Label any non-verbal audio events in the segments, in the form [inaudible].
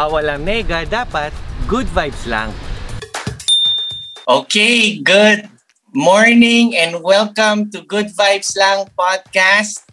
bawal ang nega, dapat good vibes lang. Okay, good morning and welcome to Good Vibes Lang podcast.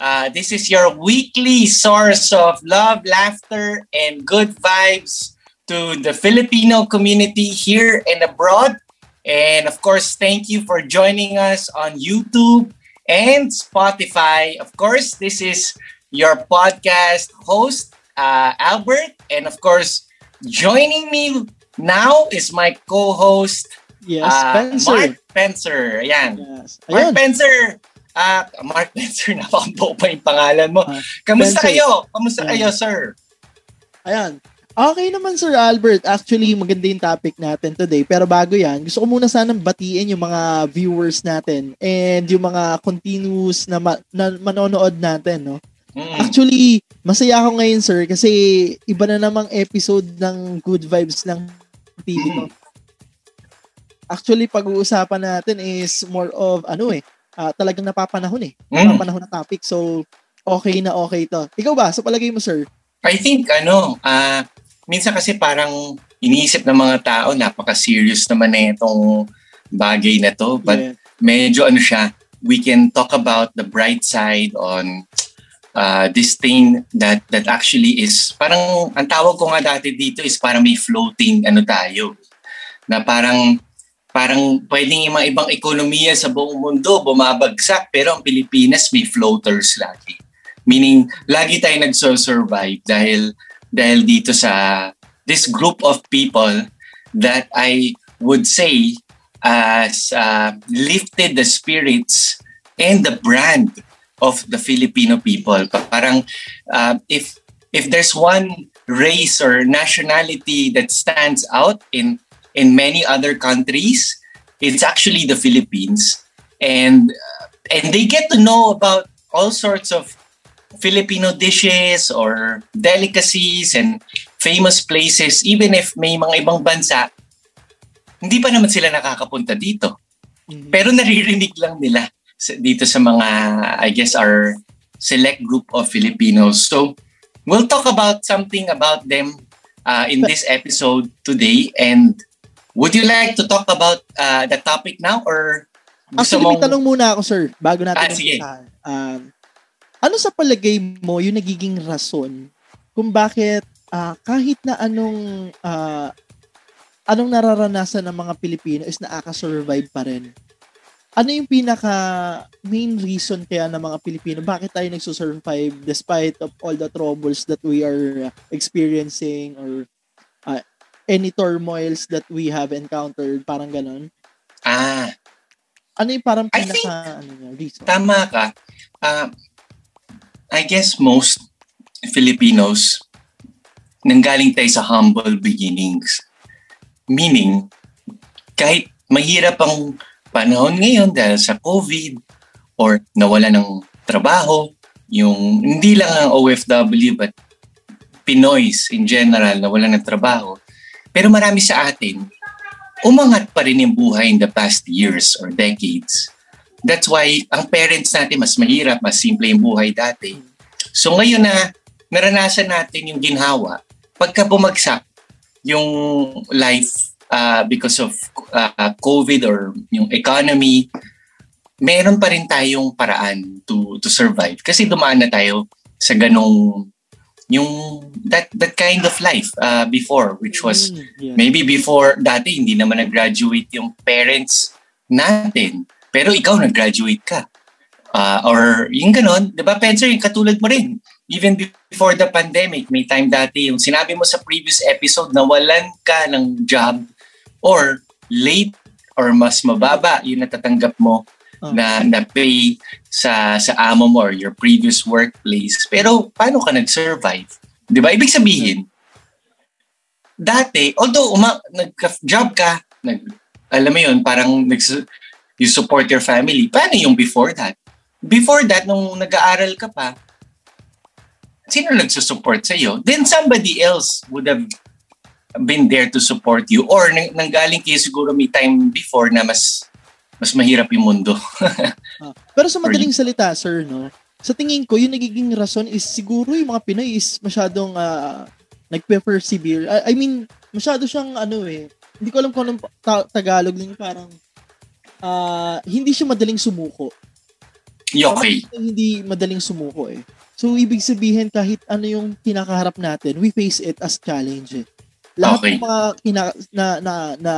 Uh, this is your weekly source of love, laughter, and good vibes to the Filipino community here and abroad. And of course, thank you for joining us on YouTube and Spotify. Of course, this is your podcast host, uh, Albert. And of course, joining me now is my co-host, Yes, uh, Spencer. Mark Spencer. Ayan. Yes. Mark Ayun. Spencer. Ah, Mark [laughs] Spencer, napakabo pa yung pangalan mo. Ah, Kamusta Spencer. kayo? Kamusta Ayan. kayo, sir? Ayan. Okay naman Sir Albert. Actually, maganda yung topic natin today. Pero bago yan, gusto ko muna sanang batiin yung mga viewers natin and yung mga continuous na, ma- na manonood natin, no? Mm. Actually, masaya ako ngayon, sir, kasi iba na namang episode ng Good Vibes ng TV to. Actually, pag-uusapan natin is more of, ano eh, ah, talagang napapanahon eh. Mm. Napapanahon na topic. So, okay na okay to. Ikaw ba? Sa palagay mo, sir? I think, ano, ah, minsan kasi parang iniisip ng mga tao, napaka-serious naman na itong bagay na to. But Yeah. medyo ano siya, we can talk about the bright side on uh, this thing that that actually is parang ang tawag ko nga dati dito is parang may floating ano tayo na parang parang pwedeng yung mga ibang ekonomiya sa buong mundo bumabagsak pero ang Pilipinas may floaters lagi. Meaning lagi tayo nagso-survive dahil dahil dito sa this group of people that I would say as uh, lifted the spirits and the brand of the Filipino people. Pa- Parang uh, if if there's one race or nationality that stands out in in many other countries, it's actually the Philippines, and uh, and they get to know about all sorts of Filipino dishes or delicacies and famous places, even if may mga ibang bansa, hindi pa naman sila nakakapunta dito. Mhm. Pero [laughs] naririnig lang nila dito sa mga, I guess, our select group of Filipinos. So, we'll talk about something about them uh, in this episode today. And would you like to talk about uh, the topic now or gusto Actually, may mong... tanong muna ako, sir, bago natin Ah, sige. umpisahan. Um, ano sa palagay mo yung nagiging rason kung bakit ah, kahit na anong ah, anong nararanasan ng mga Pilipino is nakaka-survive pa rin? Ano yung pinaka main reason kaya ng mga Pilipino bakit tayo nagsusurvive despite of all the troubles that we are uh, experiencing or ah, any turmoils that we have encountered parang ganon? Ah, Ano yung parang I pinaka think- ano niya, reason? Tama ka. Uh, I guess most Filipinos nanggaling tayo sa humble beginnings. Meaning, kahit mahirap ang panahon ngayon dahil sa COVID or nawala ng trabaho, yung hindi lang ang OFW but Pinoys in general nawala ng trabaho. Pero marami sa atin, umangat pa rin yung buhay in the past years or decades. That's why ang parents natin mas mahirap, mas simple yung buhay dati. So ngayon na naranasan natin yung ginhawa, pagka bumagsak yung life uh, because of uh, COVID or yung economy, meron pa rin tayong paraan to to survive kasi dumaan na tayo sa ganong yung that that kind of life uh, before which was Mm, yes. Maybe before, dati hindi naman nag-graduate yung parents natin. Pero ikaw nag-graduate ka. Ah, or yung ganon, di ba, Spencer, yung katulad mo rin. Even before the pandemic, may time dati yung sinabi mo sa previous episode na walan ka ng job or late or mas mababa yung natatanggap mo Oh. na, na pay sa, sa amo mo or your previous workplace. Pero paano ka nag-survive? Di ba? Ibig sabihin, dati, although uma, nag-job ka, nag, alam mo yun, parang nag, you support your family. Paano yung before that? Before that, nung nag-aaral ka pa, sino nagsusupport sa'yo? Then somebody else would have been there to support you or nang, nanggaling kayo siguro may time before na mas mas mahirap yung mundo. [laughs] Ah, pero sa madaling salita, sir, no? Sa tingin ko, yung nagiging rason is siguro yung mga Pinoy is masyadong ah, nagpe-persevere. I, I mean, masyado siyang ano eh, hindi ko alam kung anong ta- Tagalog yung parang uh, hindi siya madaling sumuko. Okay. Parang hindi madaling sumuko eh. So, ibig sabihin, kahit ano yung kinakaharap natin, we face it as challenge eh. Lahat Okay. ng mga kina- na, na, na,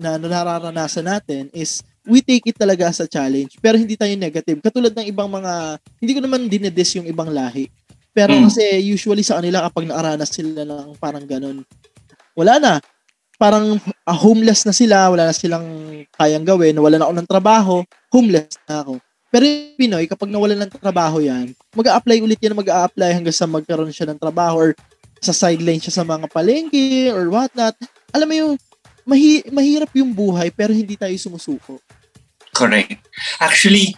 na, na nararanasan natin is we take it talaga as a challenge. Pero hindi tayo negative. Katulad ng ibang mga, hindi ko naman dinedis yung ibang lahi. Pero Mm. kasi usually sa kanila kapag naaranas sila ng parang ganun, wala na. Parang ah, homeless na sila, wala na silang kayang gawin, wala na ako ng trabaho, homeless na ako. Pero yung Pinoy, kapag nawalan ng trabaho yan, mag apply ulit yan, mag apply hanggang sa magkaroon siya ng trabaho or sa sideline siya sa mga palengke or whatnot. Alam mo yung, mahi- mahirap yung buhay pero hindi tayo sumusuko. Correct. Actually,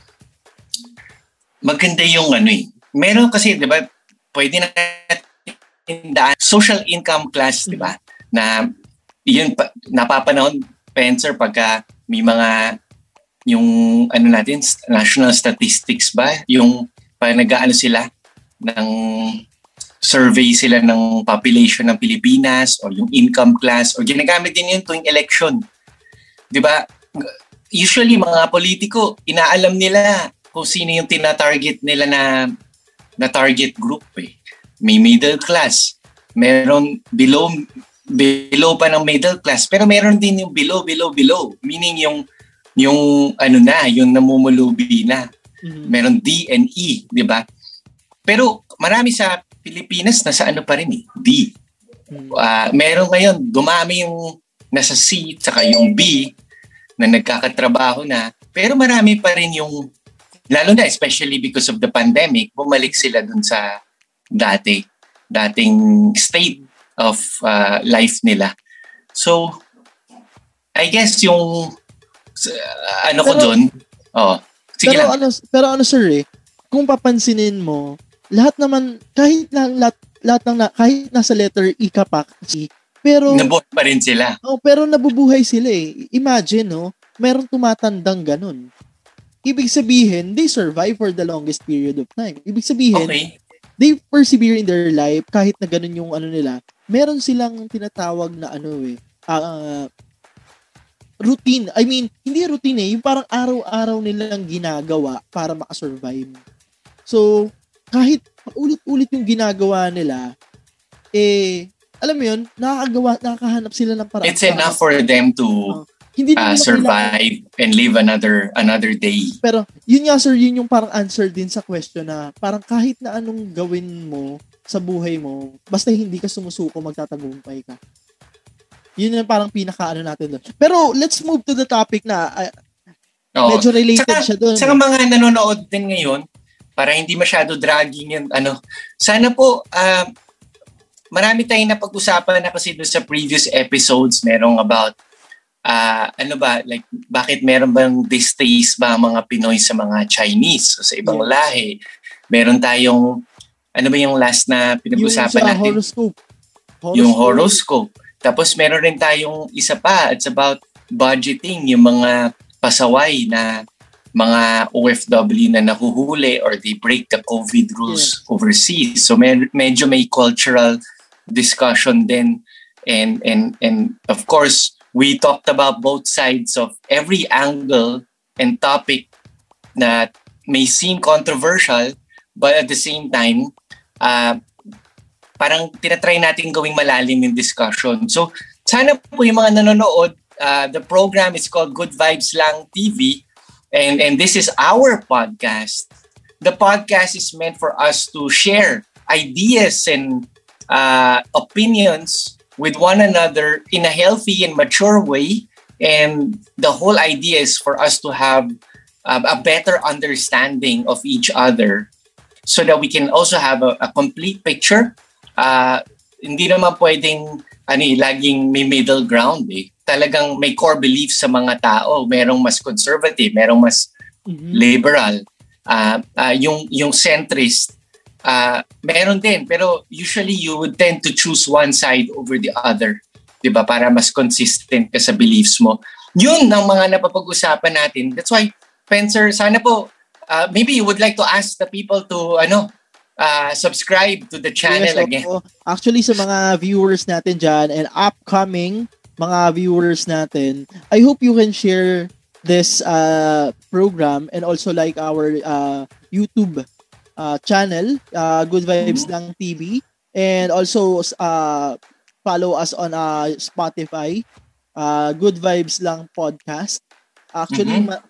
maganda yung ano eh. Meron kasi, di ba, pwede na daan, social income class, di ba? Na yun, pa, napapanahon, Spencer, pagka may mga yung ano natin, national statistics ba? Yung pag nag-ano sila ng survey sila ng population ng Pilipinas or yung income class or ginagamit din yun tuwing election. Di ba? Usually mga politiko, inaalam nila kung sino yung tina-target nila na na target group eh. May middle class, meron below below pa ng middle class, pero meron din yung below below below, meaning yung yung ano na, yung namumulubi na. Mhm. Meron D and E, di ba? Pero marami sa Pilipinas nasa ano pa rin eh, D. Mhm. Ah, meron ngayon, dumami yung nasa C, tsaka yung B na nagkakatrabaho na. Pero marami pa rin yung, lalo na especially because of the pandemic, bumalik sila dun sa dati, dating state of ah, life nila. So, I guess yung ah, ano ko Pero- dun, oh, sige pero lang. ano, pero ano sir eh, kung papansinin mo, lahat naman, kahit na, lahat, lahat ng, na, kahit nasa letter E ka pa, C, pero, Nabuhay pa rin sila. oh, pero nabubuhay sila eh. Imagine, no, merong tumatandang ganun. Ibig sabihin, they survive for the longest period of time. Ibig sabihin, Okay. they persevere in their life kahit na ganun yung ano nila. Meron silang tinatawag na ano eh, ah, routine. I mean, hindi routine eh, yung parang araw-araw nilang ginagawa para makasurvive. So, kahit ulit-ulit yung ginagawa nila, eh, alam mo yun, nakakagawa, nakakahanap sila ng paraan. It's enough for them to hindi uh, nila kailangan- survive and live another another day. Pero, yun nga sir, yun yung parang answer din sa question na parang kahit na anong gawin mo sa buhay mo, basta hindi ka sumusuko, magtatagumpay ka. Yun yung parang pinaka ano natin doon. Pero, let's move to the topic na ah, Oo. medyo related Saka- siya doon. Sa mga nanonood din ngayon, para hindi masyado dragging yun, ano, sana po, ah, marami tayong napag-usapan na kasi doon sa previous episodes, merong about, ah, ano ba, like, bakit meron bang distaste ba mga Pinoy sa mga Chinese o sa ibang Yes. lahi? Meron tayong, ano ba yung last na yung pinag-usapan sa natin? horoscope. yung horoscope. Tapos meron rin tayong isa pa, it's about budgeting, yung mga pasaway na mga OFW na nahuhuli or they break the COVID rules overseas. So med- medyo may cultural discussion din. And, and, and of course, we talked about both sides of every angle and topic that may seem controversial, but at the same time, uh, parang tinatry natin gawing malalim yung discussion. So, sana po yung mga nanonood, uh, the program is called Good Vibes Lang TV and and this is our podcast. The podcast is meant for us to share ideas and uh, opinions with one another in a healthy and mature way. And the whole idea is for us to have uh, a better understanding of each other so that we can also have a, a complete picture ah hindi naman pwedeng ano, eh, laging may middle ground eh. Talagang may core beliefs sa mga tao. Merong mas conservative, merong mas Mhm. liberal. Ah, ah, yung yung centrist ah meron din pero usually you would tend to choose one side over the other. 'Di ba? Para mas consistent ka sa beliefs mo. Yun ang mga napapag-usapan natin. That's why Spencer, sana po ah, maybe you would like to ask the people to ano uh, subscribe to the channel Yes, again. Actually, sa mga viewers natin dyan and upcoming mga viewers natin, I hope you can share this uh, program and also like our uh, YouTube uh, channel, uh, Good Vibes Lang TV. And also uh, follow us on uh, Spotify, uh, Good Vibes Lang Podcast. Actually, Mhm. ma-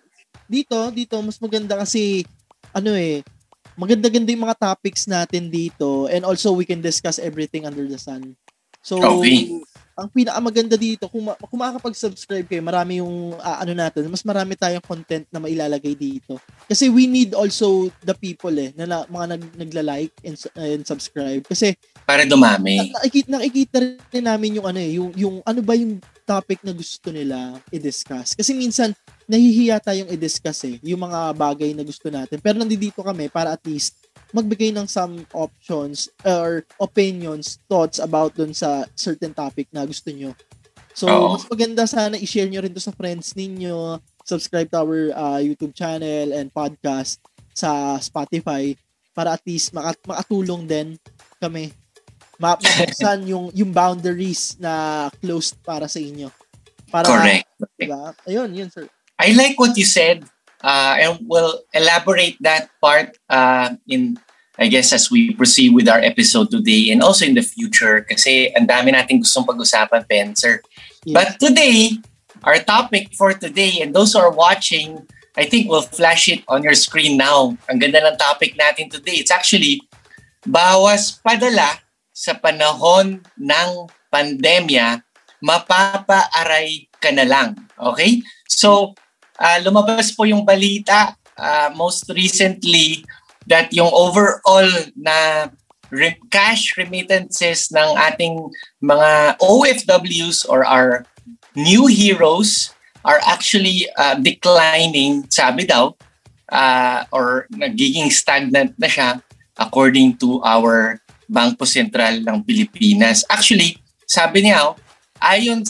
dito, dito, mas maganda kasi, ano eh, maganda-ganda yung mga topics natin dito and also we can discuss everything under the sun. So, Okay. ang pinakamaganda dito, kung, ma- kung makakapag-subscribe kayo, marami yung ah, ano natin, mas marami tayong content na mailalagay dito. Kasi we need also the people eh, na, na mga nag, nagla-like and, and subscribe. Kasi Para dumami. na- nakikita, nakikita rin namin yung ano eh, yung, yung ano ba yung topic na gusto nila i-discuss. Kasi minsan, nahihiya tayong i-discuss eh, yung mga bagay na gusto natin. Pero nandito kami para at least magbigay ng some options or opinions, thoughts about dun sa certain topic na gusto nyo. So, Oo. mas maganda sana i-share nyo rin to sa friends ninyo, subscribe to our uh, YouTube channel and podcast sa Spotify para at least maka- makatulong din kami ma- [laughs] mabuksan yung yung boundaries na closed para sa inyo. Para Correct. Diba? Ayun, yun sir. I like what you said, uh, and we'll elaborate that part uh, in, I guess, as we proceed with our episode today and also in the future kasi ang dami nating gustong pag-usapan, Pencer. Yes. But today, our topic for today, and those who are watching, I think we'll flash it on your screen now. Ang ganda ng topic natin today. It's actually bawas padala sa panahon ng pandemya, mapapaaray ka na lang. Okay? So, ah, lumabas po yung balita ah, most recently that yung overall na re- cash remittances ng ating mga OFWs or our new heroes are actually uh, declining, sabi daw, uh, or nagiging stagnant na siya according to our Bangko Sentral ng Pilipinas. Actually, sabi niya, oh, ayon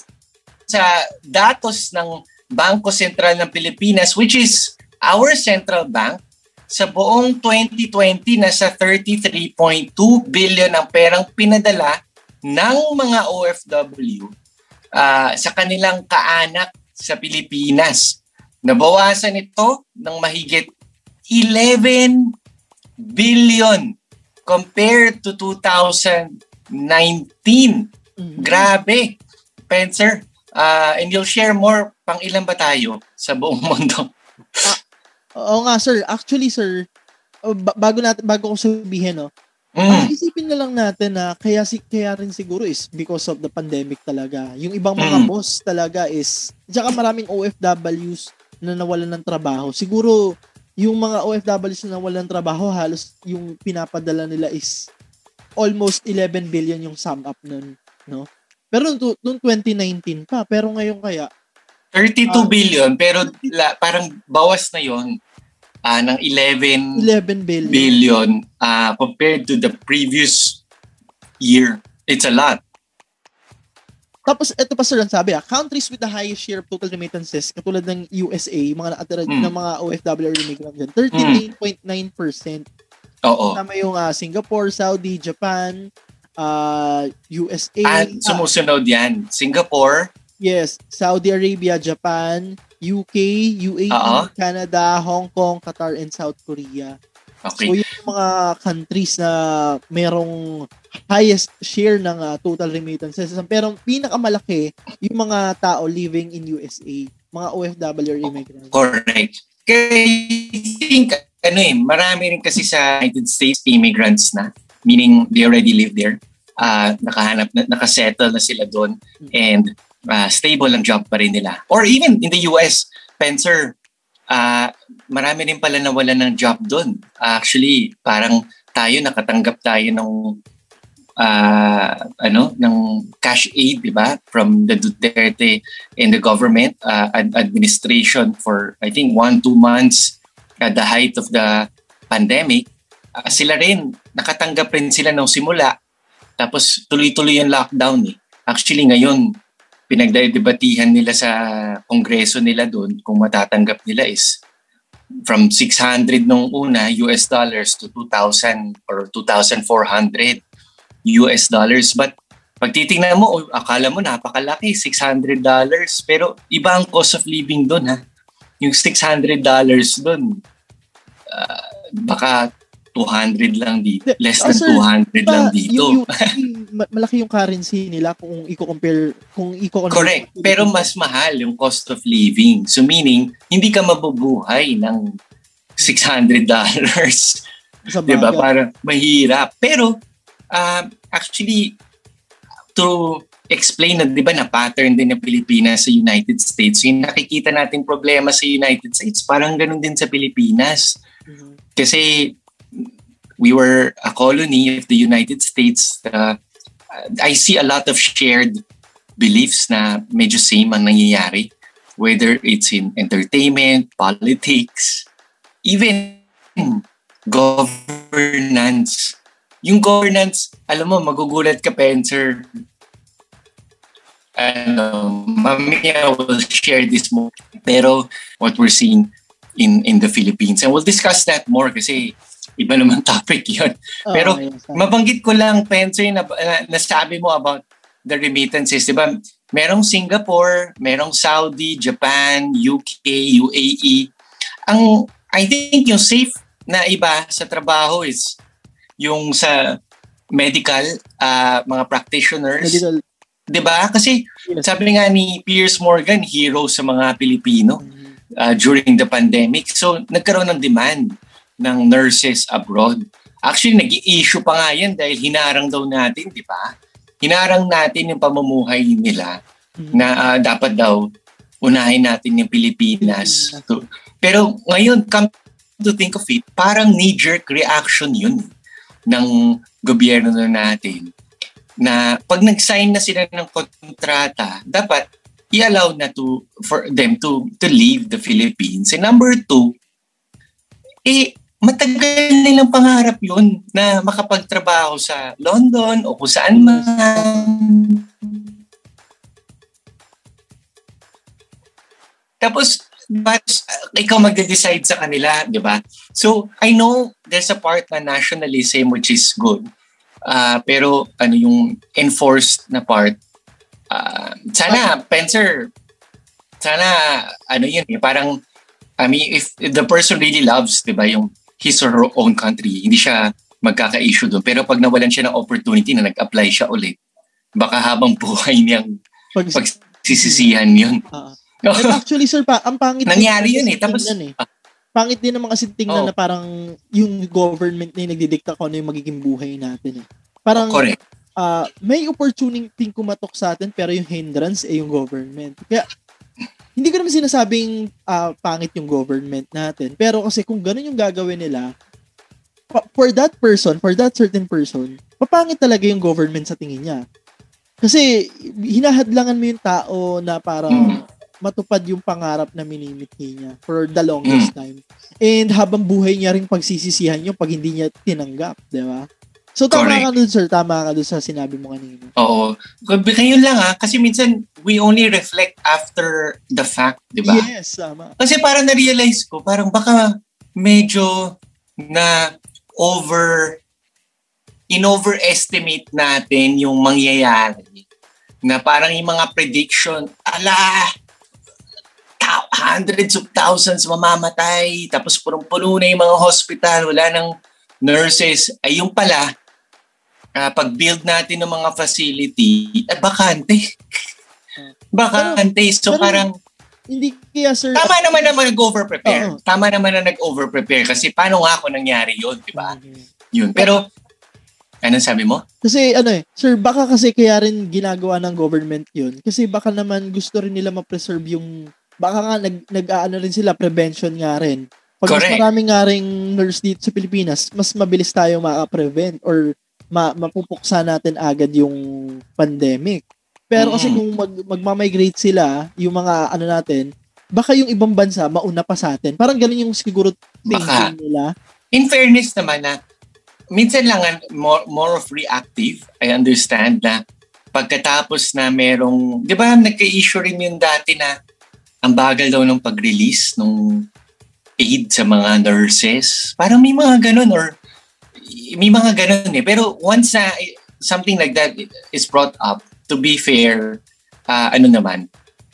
sa datos ng Bangko Sentral ng Pilipinas, which is our central bank, sa buong 2020, nasa 33.2 billion ang perang pinadala ng mga OFW ah, sa kanilang kaanak sa Pilipinas. Nabawasan ito ng mahigit 11 billion compared to 2019. Mhm. Grabe. Spencer, ah, and you'll share more pang ilan ba tayo sa buong mundo? Oo nga sir. Actually sir, ba- bago natin bago ko sabihin no. Mm. Isipin na lang natin na kaya si kaya rin siguro is because of the pandemic talaga. Yung ibang mga Mm. boss talaga is tsaka maraming OFWs na nawalan ng trabaho. Siguro yung mga OFWs na nawalan ng trabaho halos yung pinapadala nila is almost 11 billion yung sum up nun, no? Pero noong noong 2019 pa, pero ngayon kaya 32 Ah. billion pero la, parang bawas na yon ah, ng 11 11 billion. billion ah, compared to the previous year. It's a lot. Tapos, ito pa sir ang sabi ah, countries with the highest share of total remittances, katulad ng USA, mga nakatira Mm. ng mga OFW or immigrant dyan, 38.9%. Oo. Tama yung ah, Singapore, Saudi, Japan, ah, USA, At sumusunod yan. Singapore, yes, Saudi Arabia, Japan, UK, UAE, Oo. Canada, Hong Kong, Qatar, and South Korea. okay. So, yun yung mga countries na merong highest share ng ah, total remittances. Pero pinakamalaki, yung mga tao living in USA, mga OFW or immigrants. Correct. Kaya I think, ano eh, marami rin kasi sa United States immigrants na, meaning they already live there. Ah, nakahanap na, nakasettle na sila doon and ah, stable ang job pa rin nila. Or even in the US, Spencer, ah, marami rin pala nawalan ng job doon. actually, parang tayo nakatanggap tayo ng ah, ano ng cash aid, 'di ba? From the Duterte and the government uh, ad- administration for I think one two months at the height of the pandemic. Ah, sila rin nakatanggap rin sila nung simula. Tapos tuloy-tuloy yung lockdown eh. Actually ngayon pinagdedebatihan nila sa kongreso nila doon kung matatanggap nila is from 600 nung una US dollars to 2,000 or 2,400 US dollars. But pag titingnan mo, akala mo napakalaki, $600. Pero iba ang cost of living doon ha. Yung $600 doon, uh, baka 200 lang dito. Less than Oh, sir, 200 lang dito. Yung, yung, [laughs] malaki yung currency nila kung i-compare, kung i-compare. Correct. Pero mas mahal yung cost of living. So meaning, hindi ka mabubuhay ng $600. sa diba? Para mahirap. Pero, uh, actually, to explain na, di ba, na pattern din ng Pilipinas sa United States. Yung nakikita nating problema sa United States, parang ganun din sa Pilipinas. Mhm. Kasi we were a colony of the United States. Uh, I see a lot of shared beliefs na medyo same ang nangyayari. Whether it's in entertainment, politics, even governance. Yung governance, alam mo, magugulat ka, Pencer. Ano, mamaya will share this more. Pero what we're seeing in in the Philippines. And we'll discuss that more kasi iba naman [laughs] topic yun. Pero Ah, yes. Mabanggit ko lang, Pencer, na, na nasabi mo about the remittances. Di ba? Merong Singapore, merong Saudi, Japan, UK, UAE. Ang, I think yung safe na iba sa trabaho is yung sa medical, ah, mga practitioners. Medical, Di ba? Kasi yes. sabi nga ni Piers Morgan, hero sa mga Pilipino uh, during the pandemic. So, nagkaroon ng demand ng nurses abroad. Actually, nag-i-issue pa nga yan dahil hinarang daw natin, di ba? Hinarang natin yung pamumuhay nila Mhm. na ah, dapat daw unahin natin yung Pilipinas. So, pero ngayon, come to think of it, parang knee-jerk reaction yun ng gobyerno na natin na pag nag-sign na sila ng kontrata, dapat i-allow na to for them to to leave the Philippines. And number two, eh matagal nilang pangarap yun na makapagtrabaho sa London o kung saan man. Tapos, but, uh, ikaw magde-decide sa kanila, di ba? So, I know there's a part na nationalism which is good. Ah, pero ano yung enforced na part, ah, sana, Pencer, sana, ano yun, eh, parang, I mean, if the person really loves, di ba, yung his or her own country, hindi siya magkaka-issue doon. Pero pag nawalan siya ng opportunity na nag-apply siya ulit, baka habang [laughs] buhay niyang Pag, pagsisisihan yun. Ah. And actually, sir, pa, ang pangit Nangyari yun eh. Tapos, tingnan eh. Pangit din naman kasi tingnan Oh. na parang yung government na yung nagdidikta kung ano yung magiging buhay natin eh. Parang correct. ah, may opportunity kumatok sa atin pero yung hindrance eh yung government. Kaya hindi ko naman sinasabing ah, pangit yung government natin. Pero kasi kung ganun yung gagawin nila, for that person, for that certain person, papangit talaga yung government sa tingin niya. Kasi hinahadlangan mo yung tao na para Mm. matupad yung pangarap na minimithi niya for the longest time. And habang buhay niya rin pagsisisihan yung pag hindi niya tinanggap, di ba? So tama Correct. ka dun, sir. Tama ka dun sa sinabi mo kanina. Oo. Ngayon lang ha, kasi minsan we only reflect after the fact, di ba? Yes, tama. Kasi parang na-realize ko, parang baka medyo na over in-overestimate natin yung mangyayari na parang yung mga prediction, ala, ta- hundreds of thousands mamamatay, tapos punong-puno na yung mga hospital, wala nang nurses. Ay yung pala, ah, pag-build natin ng mga facility, eh, bakante. [laughs] bakante. So pero- parang, Hindi kaya, sir. Tama naman na nag-over-prepare. Oo. Tama naman na nag-over-prepare kasi paano nga ako nangyari yun, di ba? Mhm. Yun. Pero, ano sabi mo? Kasi ano eh, sir, baka kasi kaya rin ginagawa ng government yun. Kasi baka naman gusto rin nila ma-preserve yung, baka nga nag, nag-aano rin sila, prevention nga rin. Pag mas Correct. marami nga rin nurse dito sa Pilipinas, mas mabilis tayo maka-prevent or ma mapupuksa natin agad yung pandemic. Pero kasi Mm. kung mag, magmamigrate sila, yung mga ano natin, baka yung ibang bansa mauna pa sa atin. Parang ganun yung siguro thinking Baka. nila. In fairness naman na, minsan lang ang more, more of reactive. I understand na pagkatapos na merong, di ba nagka-issue rin yun dati na ang bagal daw ng pag-release nung aid sa mga nurses. Parang may mga ganun or may mga ganun eh. Pero once na something like that is brought up, to be fair, uh, ano naman,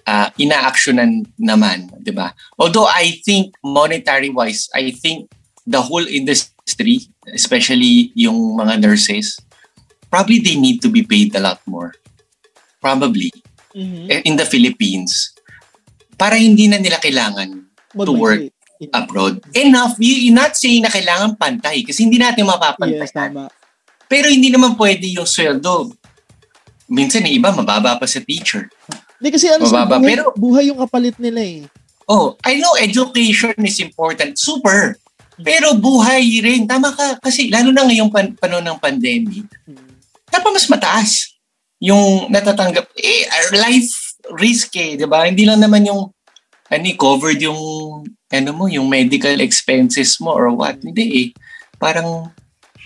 uh, ina-actionan naman, di ba? Although I think monetary-wise, I think the whole industry, especially yung mga nurses, probably they need to be paid a lot more. Probably. Mm-hmm. In the Philippines. Para hindi na nila kailangan Mag- to work abroad. Enough. You, you're not saying na kailangan pantay kasi hindi natin mapapantay. Yes, tama. Pero hindi naman pwede yung sweldo. Minsan yung iba mababa pa sa teacher. Hindi kasi ano mababa. Buhay, Pero, buhay yung kapalit nila eh. Oh, I know education is important. Super. Pero buhay rin. Tama ka. Kasi lalo na ngayong pan- panon ng pandemic, hmm. dapat mas mataas yung natatanggap. Eh, life risk eh, di ba? Hindi lang naman yung ano, covered yung ano mo, yung medical expenses mo or what. Hindi eh. Parang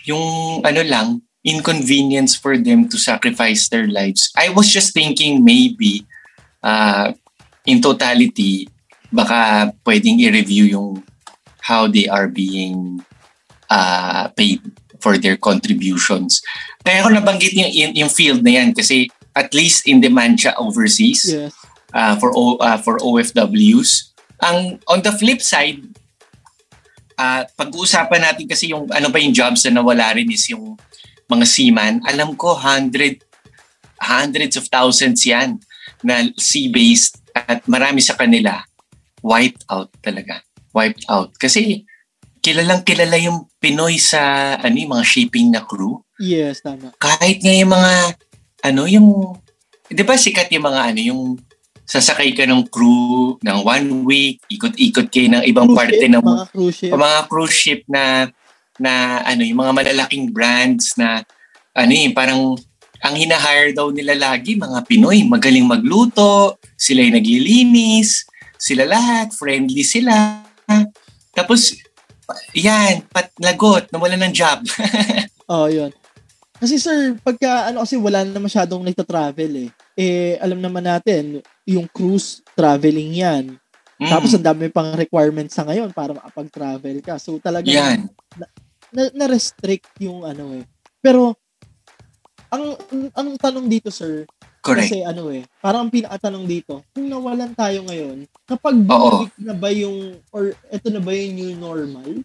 yung ano lang, inconvenience for them to sacrifice their lives. I was just thinking maybe uh, in totality, baka pwedeng i-review yung how they are being uh, paid for their contributions. Kaya ako nabanggit yung, yung, yung field na yan kasi at least in demand siya overseas. Yes uh, for o, uh, for OFWs. Ang on the flip side, uh, pag-uusapan natin kasi yung ano ba yung jobs na nawala rin is yung mga seaman. Alam ko hundred hundreds of thousands yan na sea-based at marami sa kanila wiped out talaga. Wiped out. Kasi kilalang kilala yung Pinoy sa ano, yung mga shipping na crew. Yes, tama. Kahit nga yung mga ano, yung 'di ba sikat yung mga ano, yung sasakay ka ng crew ng one week, ikot-ikot kayo ng ibang cruise parte ship, ng mga cruise ship. mga cruise ship na na ano yung mga malalaking brands na ano eh, parang ang hinahire daw nila lagi mga Pinoy, magaling magluto, sila yung naglilinis, sila lahat, friendly sila. Tapos, yan, patlagot, nawala ng job. [laughs] oh, yun. Kasi sir, pagka ano kasi wala na masyadong nagta-travel eh. Eh, alam naman natin, yung cruise traveling yan. Mm. Tapos ang dami pang requirements sa ngayon para makapag-travel ka. So talaga yan. Na, na, na-restrict yung ano eh. Pero ang ang tanong dito sir, Correct. kasi ano eh, parang ang pinakatanong dito, kung nawalan tayo ngayon, kapag bumalik na ba yung or ito na ba yung new normal?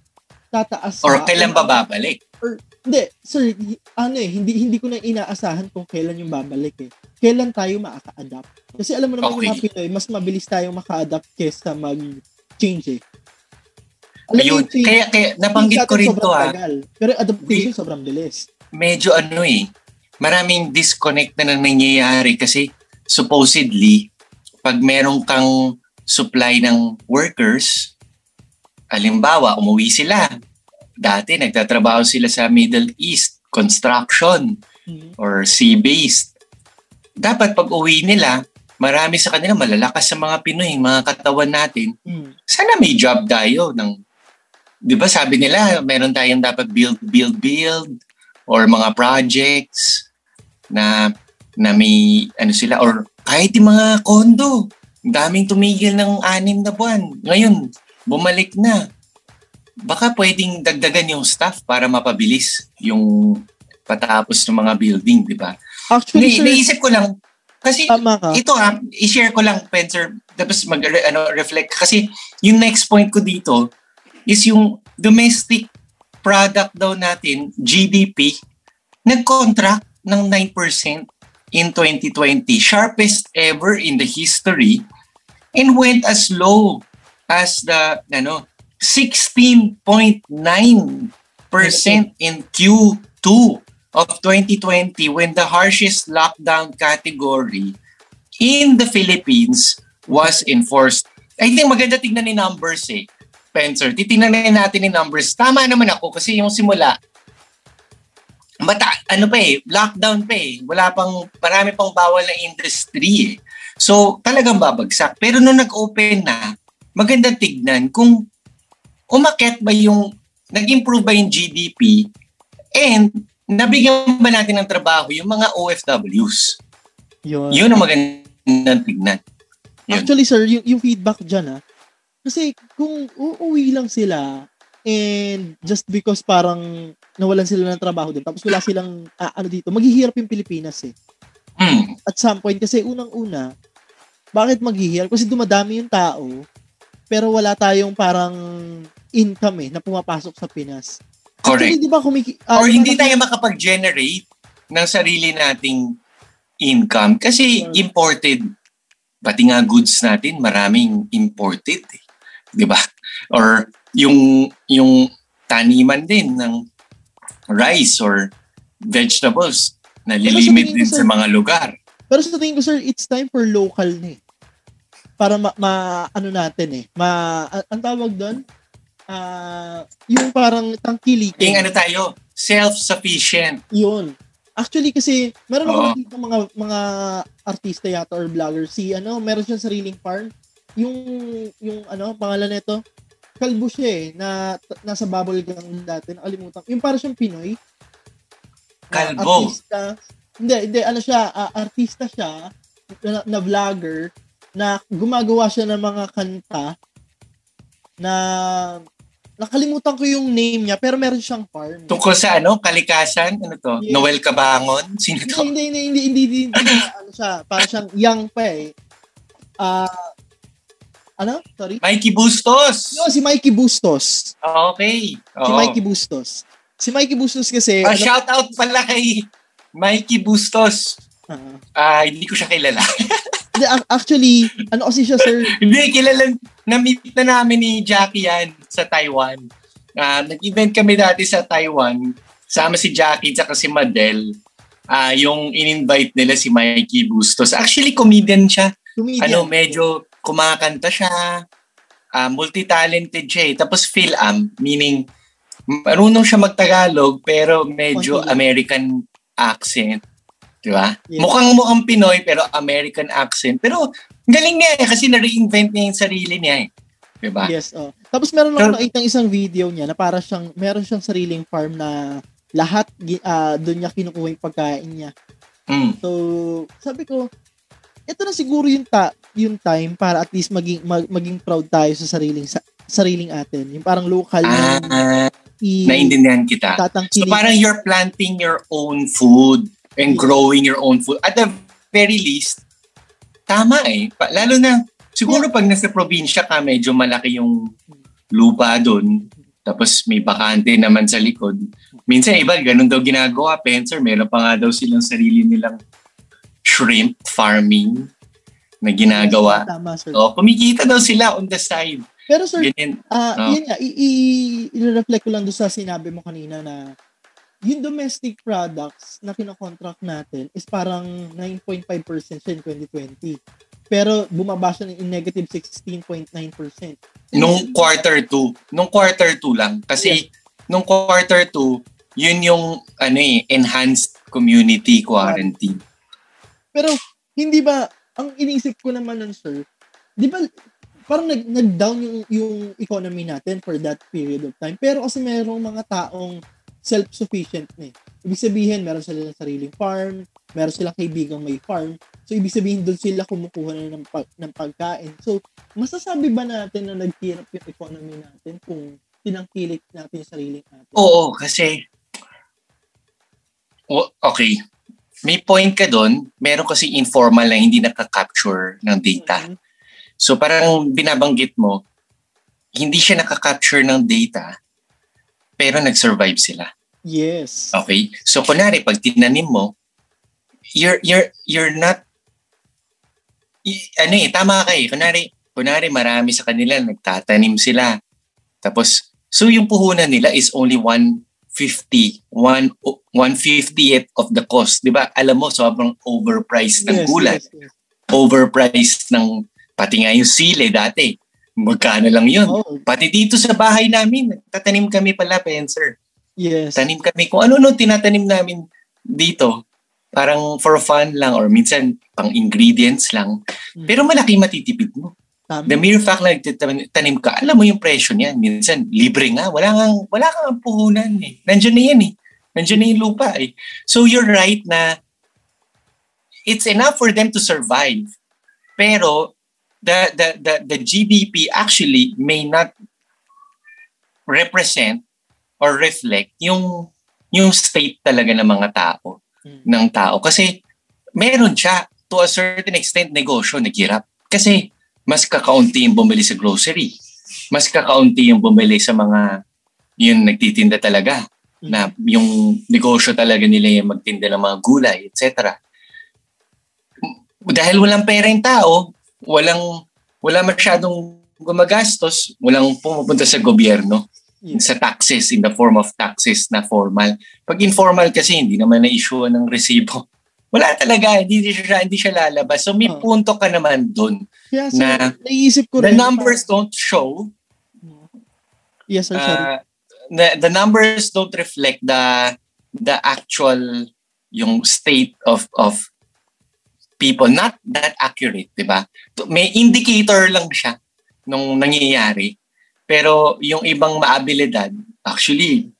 Tataas Or kailan ba babalik? Or hindi, sir, ano eh, hindi hindi ko na inaasahan kung kailan yung babalik eh kailan tayo makaka-adapt. Kasi alam mo naman okay. yung mga Pinoy, mas mabilis tayong maka-adapt kaysa mag-change eh. Alam Ayun. Yung, kaya, kaya nabanggit ko rin to ha. Ah. Tagal, pero adaptation sobrang bilis. Medyo ano eh, maraming disconnect na nang nangyayari kasi supposedly, pag meron kang supply ng workers, alimbawa, umuwi sila. Dati, nagtatrabaho sila sa Middle East, construction, mm-hmm. or sea-based dapat pag uwi nila, marami sa kanila malalakas sa mga Pinoy, mga katawan natin. Mm. Sana may job tayo ng 'di ba sabi nila meron tayong dapat build build build or mga projects na na may ano sila or kahit yung mga kondo. Daming tumigil ng anim na buwan. Ngayon, bumalik na. Baka pwedeng dagdagan yung staff para mapabilis yung patapos ng mga building, di ba? Actually, Na, naisip ko lang, kasi ito ha, i-share ko lang, Spencer, tapos mag ano, reflect. Kasi yung next point ko dito is yung domestic product daw natin, GDP, nag-contract ng 9% in 2020. Sharpest ever in the history and went as low as the ano 16.9% in Q2 of 2020 when the harshest lockdown category in the Philippines was enforced. I think maganda tignan ni numbers eh. Spencer, titingnan na natin ni numbers. Tama naman ako kasi yung simula, mata, ano pa eh, lockdown pa eh. Wala pang, marami pang bawal na industry eh. So, talagang babagsak. Pero nung nag-open na, magandang tignan kung umakit ba yung, nag-improve ba yung GDP and nabigyan ba natin ng trabaho yung mga OFWs? Yun. Yun ang magandang tignan. Yun. Actually, sir, yung, yung feedback dyan, ha, Kasi kung uuwi lang sila and just because parang nawalan sila ng trabaho doon tapos wala silang ah, ano dito, maghihirap yung Pilipinas eh. Hmm. At some point kasi unang-una, bakit maghihirap? Kasi dumadami yung tao pero wala tayong parang income eh na pumapasok sa Pinas. Correct. Actually, di ba kumiki... ah, Or hindi tayo makapag-generate ng sarili nating income kasi Hmm. imported. Pati nga goods natin, maraming imported. Eh. Di ba? Or yung, yung taniman din ng rice or vegetables nalilimit tingin ko, din sir- sa mga lugar. Pero sa tingin ko, sir, it's time for local na eh. Para ma, ma- ano natin eh. Ma, ang tawag doon, ah yung parang Yung tangkilikin. ano tayo, self-sufficient. Yun. Actually kasi meron ako Oo. nakita mga mga artista yata or vlogger si ano, meron siyang sariling farm. Yung yung ano, pangalan nito, kalbo siya eh, na t- nasa bubble gang dati, nakalimutan. Yung para siyang Pinoy. Kalbo. Artista. Hindi, hindi, ano siya, ah, artista siya, na, na vlogger, na gumagawa siya ng mga kanta na nakalimutan ko yung name niya, pero meron siyang farm. Tungkol sa ano, kalikasan, ano to? Yes. Noel Cabangon? Sino to? Hindi, hindi, hindi, hindi, hindi, hindi, hindi, [laughs] ano siya, parang siyang young pa eh. Ah, ano? Sorry? Mikey Bustos! No, si Mikey Bustos. Okay. Si Oo. Mikey Bustos. Si Mikey Bustos kasi, Ah, ano, shout out pala kay Mikey Bustos. ah, Ah, hindi ko siya kilala. [laughs] actually, ano kasi siya, sir, [laughs] hindi, kilala. Na-meet na namin ni Jackie yan sa Taiwan. Ah, nag-event kami dati sa Taiwan. Sama si Jackie at si Madel. Ah, yung in-invite nila si Mikey Bustos. Actually, comedian siya. comedian. Ano, medyo kumakanta siya. Ah, multi-talented siya eh. Tapos Phil-Am, meaning marunong siya magtagalog pero medyo. American accent. Di ba? Yes. Mukhang mukhang Pinoy pero American accent. Pero galing niya eh kasi na-reinvent niya yung sarili niya eh. Di ba? Yes, oh. Tapos meron ako Pero- nakita isang video niya na para siyang, meron siyang sariling farm na lahat ah, doon niya kinukuha yung pagkain niya. Mm. So, sabi ko, ito na siguro yung ta yung time para at least maging mag- maging proud tayo sa sariling sa, sariling atin. Yung parang local na Ah, i naintindihan kita. So parang you're planting your own food and growing your own food. At the very least, tama eh. Pa- Lalo na, siguro pag nasa probinsya ka, medyo malaki yung lupa doon. Tapos may bakante naman sa likod. Minsan iba, ganun daw ginagawa. Penser, meron pa nga daw silang sarili nilang shrimp farming na ginagawa. Tama, sir. O, kumikita daw sila on the side. Pero sir, Ganyan. ah Oh. yun nga, i-reflect ko lang doon sa sinabi mo kanina na yung domestic products na kinokontract natin is parang 9.5% siya in 2020. Pero bumaba siya in negative 16.9%. Nung quarter 2. Nung quarter 2 lang. Kasi nung quarter 2, yun yung ano eh, enhanced community quarantine. Pero hindi ba, ang inisip ko naman nun, sir, di ba, parang nag, nag-down yung, yung economy natin for that period of time. Pero kasi merong mga taong self-sufficient na eh. Ibig sabihin, meron silang sariling farm, meron silang kaibigang may farm. So, ibig sabihin, doon sila kumukuha na ng, pag, ng pagkain. So, masasabi ba natin na naghirap yung economy natin kung tinangkilik natin yung sarili natin? Oo, kasi o- okay. May point ka doon. Meron kasi informal na hindi nakaka-capture ng data. Mhm. So parang binabanggit mo, hindi siya nakaka-capture ng data, pero nag-survive sila. Yes. Okay? So kunwari pag tinanim mo, you're you're you're not y- ano eh tama ka eh. Kunwari, kunwari marami sa kanila nagtatanim sila. Tapos so yung puhunan nila is only 150, 1 150th of the cost, 'di ba? Alam mo sobrang overpriced ng Yes, gulay. yes, yes. Overpriced ng pati nga yung sili dati. Magkano lang 'yun? Oh, Pati dito sa bahay namin, tatanim kami pala, Penser. yes. Tanim kami kung ano-ano tinatanim namin dito. Parang for fun lang or minsan pang ingredients lang. Mm. Pero malaki matitipid mo. Tama. The mere fact na nagtatanim ka, alam mo yung presyo niyan. Minsan libre nga, wala kang wala kang puhunan eh. Nandiyan na yan eh. Nandiyan na yung lupa eh. So you're right na it's enough for them to survive. Pero the, the, the, the GDP actually may not represent or reflect yung yung state talaga ng mga tao Mm. ng tao. Kasi meron siya to a certain extent negosyo naghirap. Kasi mas kakaunti yung bumili sa grocery. Mas kakaunti yung bumili sa mga yung nagtitinda talaga na yung negosyo talaga nila yung magtinda ng mga gulay etc dahil walang pera yung tao walang wala masyadong gumagastos walang pumupunta sa gobyerno Yes. sa taxes in the form of taxes na formal. Pag informal kasi hindi naman na-issue ng resibo. [laughs] Wala talaga, hindi siya hindi siya lalabas. So may Oh. punto ka naman doon. Kaya sir, Na- naiisip ko The rin. numbers don't show Yes, sir, sorry. uh, the, the numbers don't reflect the the actual yung state of of people not that accurate, 'di ba? May indicator lang siya nung nangyayari. Pero yung ibang maabilidad, actually,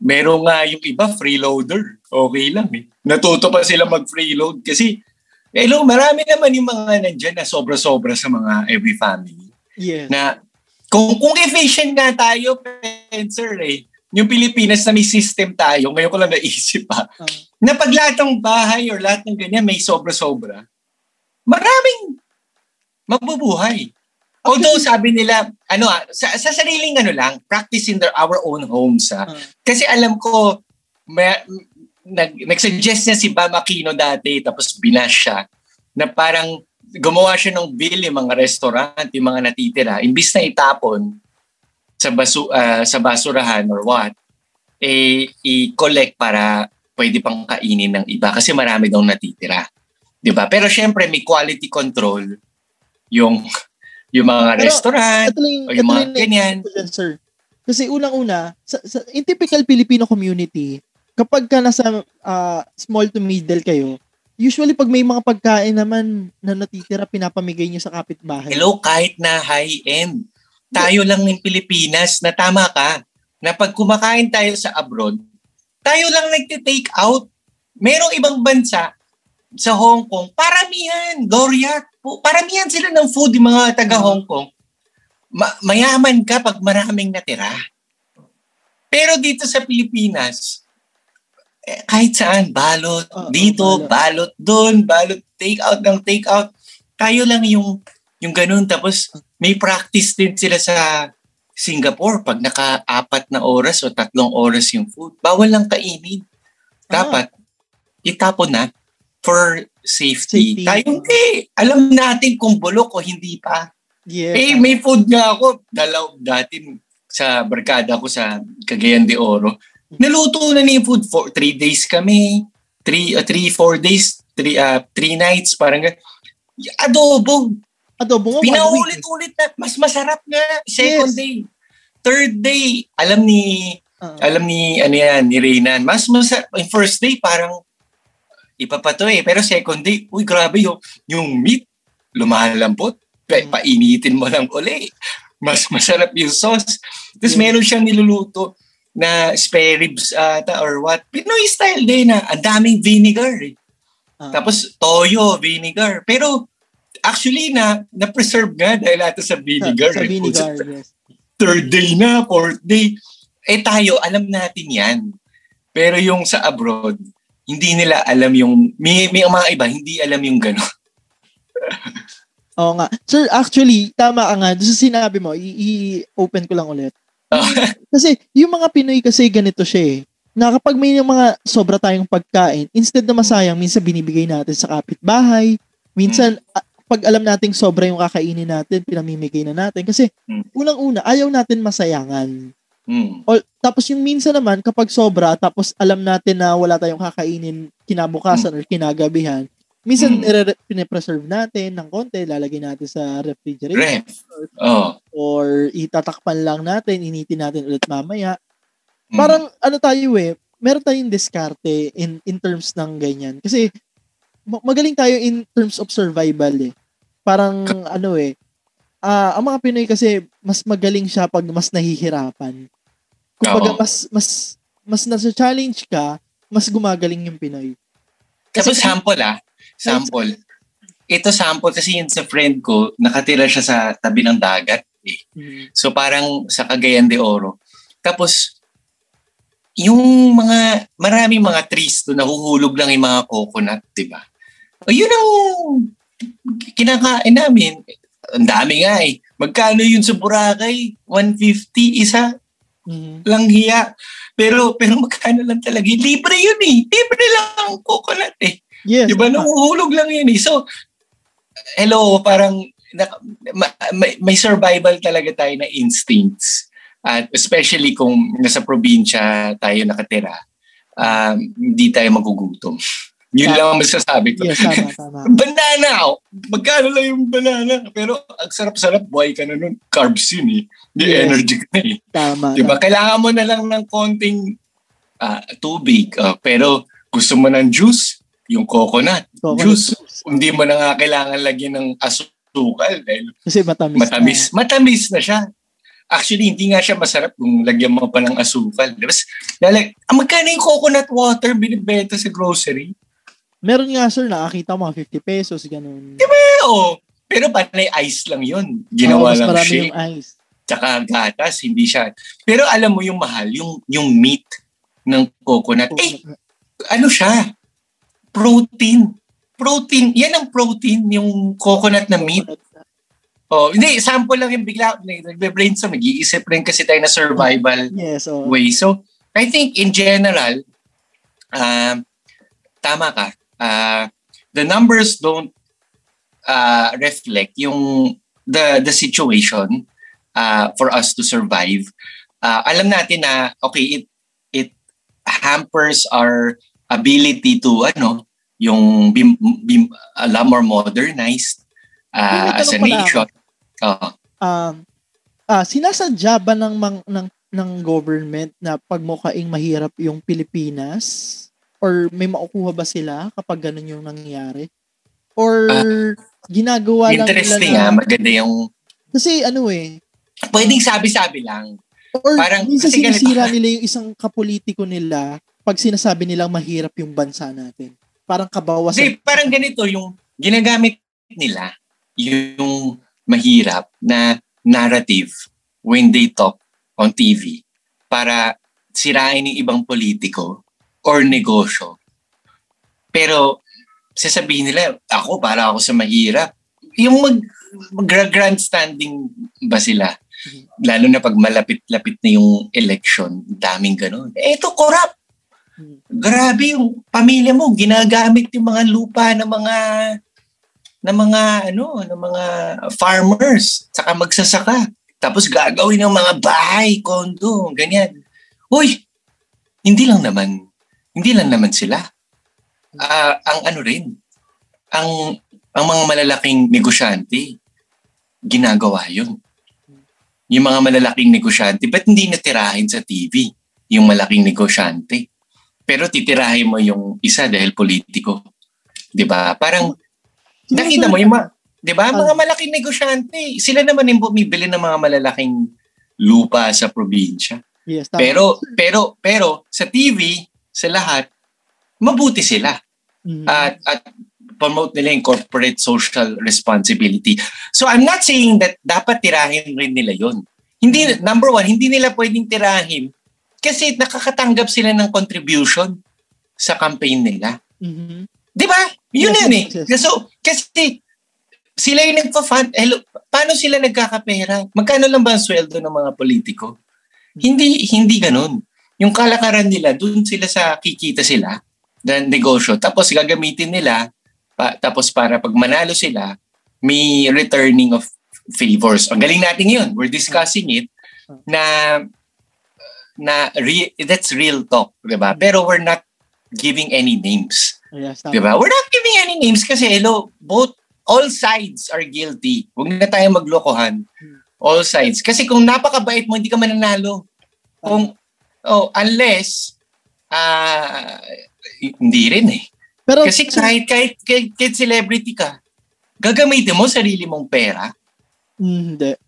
meron nga yung iba freeloader. Okay lang eh. Natuto pa sila mag-freeload kasi hello, marami naman yung mga nandyan na sobra-sobra sa mga every family yes. na kung kung efficient nga tayo, sir eh, yung Pilipinas na may system tayo, ngayon ko lang naisip pa, Ah. na pag lahat ng bahay or lahat ng ganyan may sobra-sobra, maraming mabubuhay. Although sabi nila, ano ah, sa, sa sariling ano lang, practice in their, our own homes ah. Ah. Kasi alam ko, may, nag, nag-suggest niya si Bam Aquino dati, tapos binash siya, na parang gumawa siya ng bill yung mga restaurant, yung mga natitira, imbis na itapon sa basu ah, sa basurahan or what, eh i-collect para pwede pang kainin ng iba kasi marami daw natitira. 'Di ba? Pero syempre may quality control yung yung mga Pero, restaurant lang, o yung mga lang ganyan. dyan, sir. Kasi unang-una, sa, sa, in typical Filipino community, kapag ka nasa ah, small to middle kayo, usually pag may mga pagkain naman na natitira, pinapamigay nyo sa kapitbahay. Hello, kahit na high-end. Tayo lang ng Pilipinas na tama ka na pag kumakain tayo sa abroad, tayo lang nagte-take out. Merong ibang bansa sa Hong Kong, paramihan, po, paramihan sila ng food, yung mga taga Hong Kong. Ma- mayaman ka pag maraming natira. Pero dito sa Pilipinas, eh, kahit saan, balot, Oo, dito, balot, doon, balot, take out ng take out. Tayo lang yung yung ganun. Tapos may practice din sila sa Singapore pag naka-apat na oras o tatlong oras yung food. Bawal lang kainin. Dapat itapon na for safety. Safety. Tayo hindi. Alam natin kung bulok o hindi pa. Yeah. Eh, may food nga ako. Dalaw, dati sa barkada ko sa Cagayan de Oro. Naluto na ni food for three days kami. Three, uh, three, four days. Three, uh, three nights. Parang adobo. Adobo nga. Pinaulit-ulit na. Mas masarap nga. Second Yes. day. Third day. Alam ni, Ah. alam ni, ano yan, ni Reynan. Mas masarap. Yung first day, parang iba pa to eh. Pero second day, uy, grabe yung, yung meat, lumalambot. Pa, Mm. painitin mo lang uli. Mas masarap yung sauce. Tapos Yeah. meron siyang niluluto na spare ribs ata or what. Pinoy style din na ang daming vinegar eh. Ah. Tapos toyo, vinegar. Pero actually na na-preserve nga dahil ata sa vinegar. Sa eh. vinegar, [laughs] yes. Third day na, fourth day. Eh tayo, alam natin yan. Pero yung sa abroad, hindi nila alam yung, may, may mga iba, hindi alam yung gano'n. [laughs] Oo nga. Sir, actually, tama ka nga. Doon sa sinabi mo, i-open ko lang ulit. [laughs] Kasi yung mga Pinoy kasi ganito siya eh. Na kapag may yung mga sobra tayong pagkain, instead na masayang, minsan binibigay natin sa kapitbahay. Minsan, ah, pag alam nating sobra yung kakainin natin, pinamimigay na natin. Kasi Mm. unang-una, ayaw natin masayangan. Hmm. O, tapos yung minsan naman, kapag sobra, tapos alam natin na wala tayong kakainin kinabukasan or kinagabihan, minsan Mm. mm. pinipreserve natin ng konti, lalagay natin sa refrigerator Ref. Oh. or itatakpan lang natin, initin natin ulit mamaya. Hmm. Parang ano tayo eh, meron tayong diskarte in in terms ng ganyan. Kasi magaling tayo in terms of survival eh. Parang ano eh, ah ang mga Pinoy kasi mas magaling siya pag mas nahihirapan. Kumbaga Oo. mas mas mas nasa challenge ka, mas gumagaling yung Pinoy. Tapos sample ah. Sample. ito sample kasi yun sa friend ko, nakatira siya sa tabi ng dagat. Eh. Mhm. So parang sa Cagayan de Oro. Tapos, yung mga, maraming mga trees doon, nahuhulog lang yung mga coconut, di ba? O yun ang kinakain namin. Ang dami nga eh. Magkano yun sa Boracay? 150 isa Mhm. lang hiya. Pero pero magkano lang talaga? Libre yun eh. Libre lang ang coconut eh. Yes. Di ba? tama. Nahuhulog lang yun eh. So, hello, parang na- ma- may, may survival talaga tayo na instincts. At especially kung nasa probinsya tayo nakatira, um, hindi tayo magugutom. Yun Tama. lang ang masasabi ko. Yes, tama, [laughs] tama. Banana! Magkano lang yung banana? Pero ang sarap-sarap, buhay ka na nun. Carbs yun eh. Di Yes. energy ka na eh. Tama. Diba? Kailangan mo na lang ng konting ah, tubig. ah, pero gusto mo ng juice, yung coconut. Coconut juice. juice. Hindi mo na nga kailangan lagyan ng asukal dahil Kasi matamis. matamis. Matamis na siya. Actually, hindi nga siya masarap kung lagyan mo pa ng asukal. Diba? Dahil, ah, magkano yung coconut water binibenta sa grocery? Meron nga sir, nakakita mga 50 pesos, ganun. Oo. Pero panay ice lang yun. Ginawa mas lang shake. yung ice. Tsaka gatas, hindi siya. Pero alam mo yung mahal, yung, yung meat ng coconut. Eh, ano siya? Protein. Protein. Yan ang protein, yung coconut na meat. Oh, hindi, sample lang yung bigla. Nagbe-brainstorm. Mag-iisip rin kasi tayo na survival Yes, oh. way. So, I think in general, um, tama ka. Uh, the numbers don't uh, reflect yung the the situation uh, for us to survive. Uh, alam natin na okay, it it hampers our ability to ano, yung bim, bim, a lot more modernized uh, as a nation. Oo. um, ah, sinasadya ba ng, mang, ng, ng government na pagmukaing mahirap yung Pilipinas? Or may makukuha ba sila kapag ganun yung nangyayari? Or ginagawa lang Interesting nila ah, na, maganda yung Kasi ano eh, pwedeng sabi-sabi lang. or Parang- minsan kasi ganito- sinisira nila yung isang kapolitiko nila pag sinasabi nilang mahirap yung bansa natin. Parang kabawasan. Kasi parang ganito yung ginagamit nila yung mahirap na narrative when they talk on TV para sirain yung ibang politiko or negosyo. Pero sasabihin nila, ako para ako sa mahirap. Yung mag, mag-grandstanding ba sila? Lalo na pag malapit-lapit na yung election, daming ganun. Ito, corrupt. Grabe yung pamilya mo, ginagamit yung mga lupa ng mga ng mga ano, ng mga farmers, saka magsasaka. Tapos gagawin ng mga bahay, kondo, ganyan. Uy, hindi lang naman, hindi lang naman sila. Ah, ang ano rin, ang ang mga malalaking negosyante, ginagawa yun. Yung mga malalaking negosyante, ba't hindi natirahin sa TV yung malaking negosyante? Pero titirahin mo yung isa dahil politiko. 'Di ba? Parang nakita mo yung mga, 'di ba? Mga malaking negosyante, sila naman yung bumibili ng mga malalaking lupa sa probinsya. Yes, tama. Pero pero pero sa TV, sa lahat, mabuti sila Mhm. at at promote nila yung corporate social responsibility. So I'm not saying that dapat tirahin rin nila yon. Hindi number one, hindi nila pwedeng tirahin kasi nakakatanggap sila ng contribution sa campaign nila. Mhm. 'Di ba? Yun Yes, yan eh. yes. So, kasi sila yung nagpa-fund. Hello, paano sila nagkakapera? Magkano lang ba ang sweldo ng mga politiko? Hindi hindi ganun. Yung kalakaran nila, doon sila sa kikita sila ng negosyo. Tapos gagamitin nila, pa, tapos para pag manalo sila, may returning of favors. Ang galing natin yun. We're discussing it na na re, that's real talk, 'di ba? Pero we're not giving any names. Yes. Di ba? We're not giving any names kasi hello, both all sides are guilty. Huwag na tayo maglokohan. All sides. Kasi kung napakabait mo, hindi ka mananalo. Kung oh, unless ah hindi rin eh. Pero Kasi kahit, kahit, kahit, kahit celebrity ka, gagamitin mo sarili mong pera. Hindi.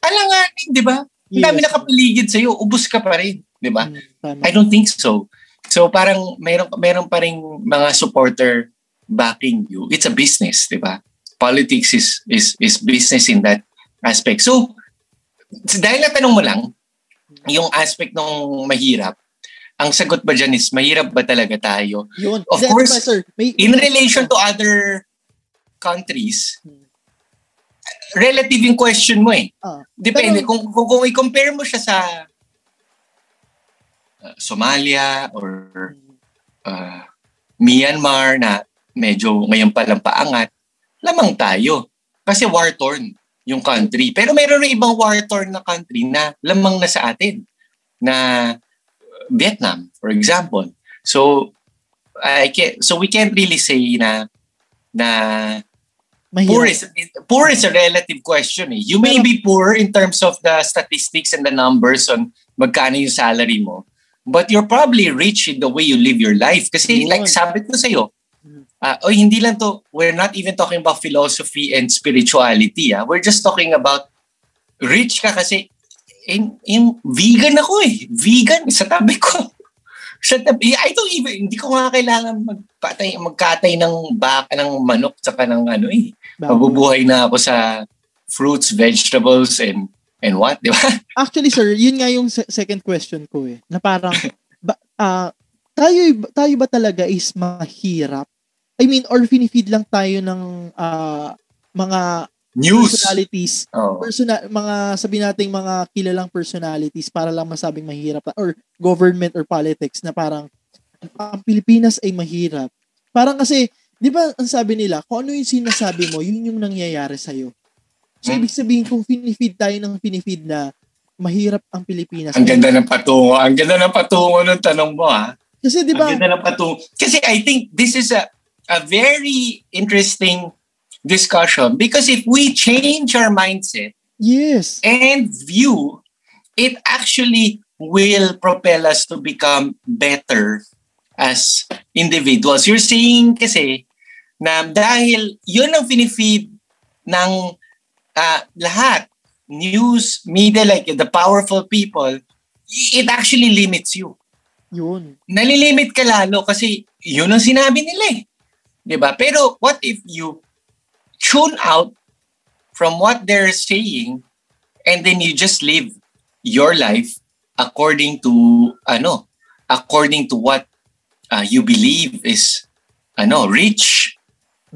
Alanganin, di ba? Ang dami Yes. nakapaligid sa'yo, ubus ka pa rin. Di ba? Mm. I don't think so. So parang mayroon mayroon pa ring mga supporter backing you. It's a business, di ba? Politics is is is business in that aspect. So, dahil natanong mo lang, yung aspect ng mahirap, ang sagot ba dyan is, mahirap ba talaga tayo? Yun. Of Then, course, Professor, may, In relation to other countries, relative yung question mo eh. Ah, Depende. Pero- kung, kung, kung i-compare mo siya sa uh, Somalia or uh, Myanmar na medyo ngayon palang paangat, lamang tayo. Kasi war-torn yung country. Pero meron rin ibang war-torn na country na lamang na sa atin. Na Vietnam, for example. So, I can, so we can't really say na na poor mahirap. is poor is a relative question eh. You may Pero- be poor in terms of the statistics and the numbers on magkano yung salary mo. But you're probably rich in the way you live your life. Kasi Yun. like sabi ko sa'yo, Ah, oy, hindi lang to, we're not even talking about philosophy and spirituality. Ah. We're just talking about rich ka kasi in, in vegan ako eh. Vegan sa tabi ko. [laughs] Sa tabi, I don't even, hindi ko nga kailangan magpatay, magkatay ng bak, ng manok saka ng ano eh. Mabubuhay na ako sa fruits, vegetables, and and what, di ba? [laughs] Actually, sir, yun nga yung se- second question ko eh. Na parang, [laughs] ba, ah, tayo, tayo ba talaga is mahirap? I mean, or finifeed lang tayo ng ah, mga News. personalities, Oh. persona, mga sabi nating mga kilalang personalities para lang masabing mahirap or government or politics na parang ang Pilipinas ay mahirap. Parang kasi, di ba ang sabi nila, kung ano yung sinasabi mo, yun yung nangyayari sa'yo. So, Hmm. ibig sabihin, kung finifeed tayo ng finifeed na mahirap ang Pilipinas. Ang ganda ng patungo. Ang ganda ng patungo ng tanong mo, ha? Kasi di ba, Ang ganda ng patungo. Kasi I think this is a, a very interesting discussion because if we change our mindset yes, and view, it actually will propel us to become better as individuals. You're saying kasi na dahil yun ang finifeed ng ah, lahat, news, media, like the powerful people, it actually limits you. yun. Nalilimit ka lalo kasi yun ang sinabi nila eh. 'Di ba? Pero what if you tune out from what they're saying and then you just live your life according to ano, according to what uh, you believe is ano, rich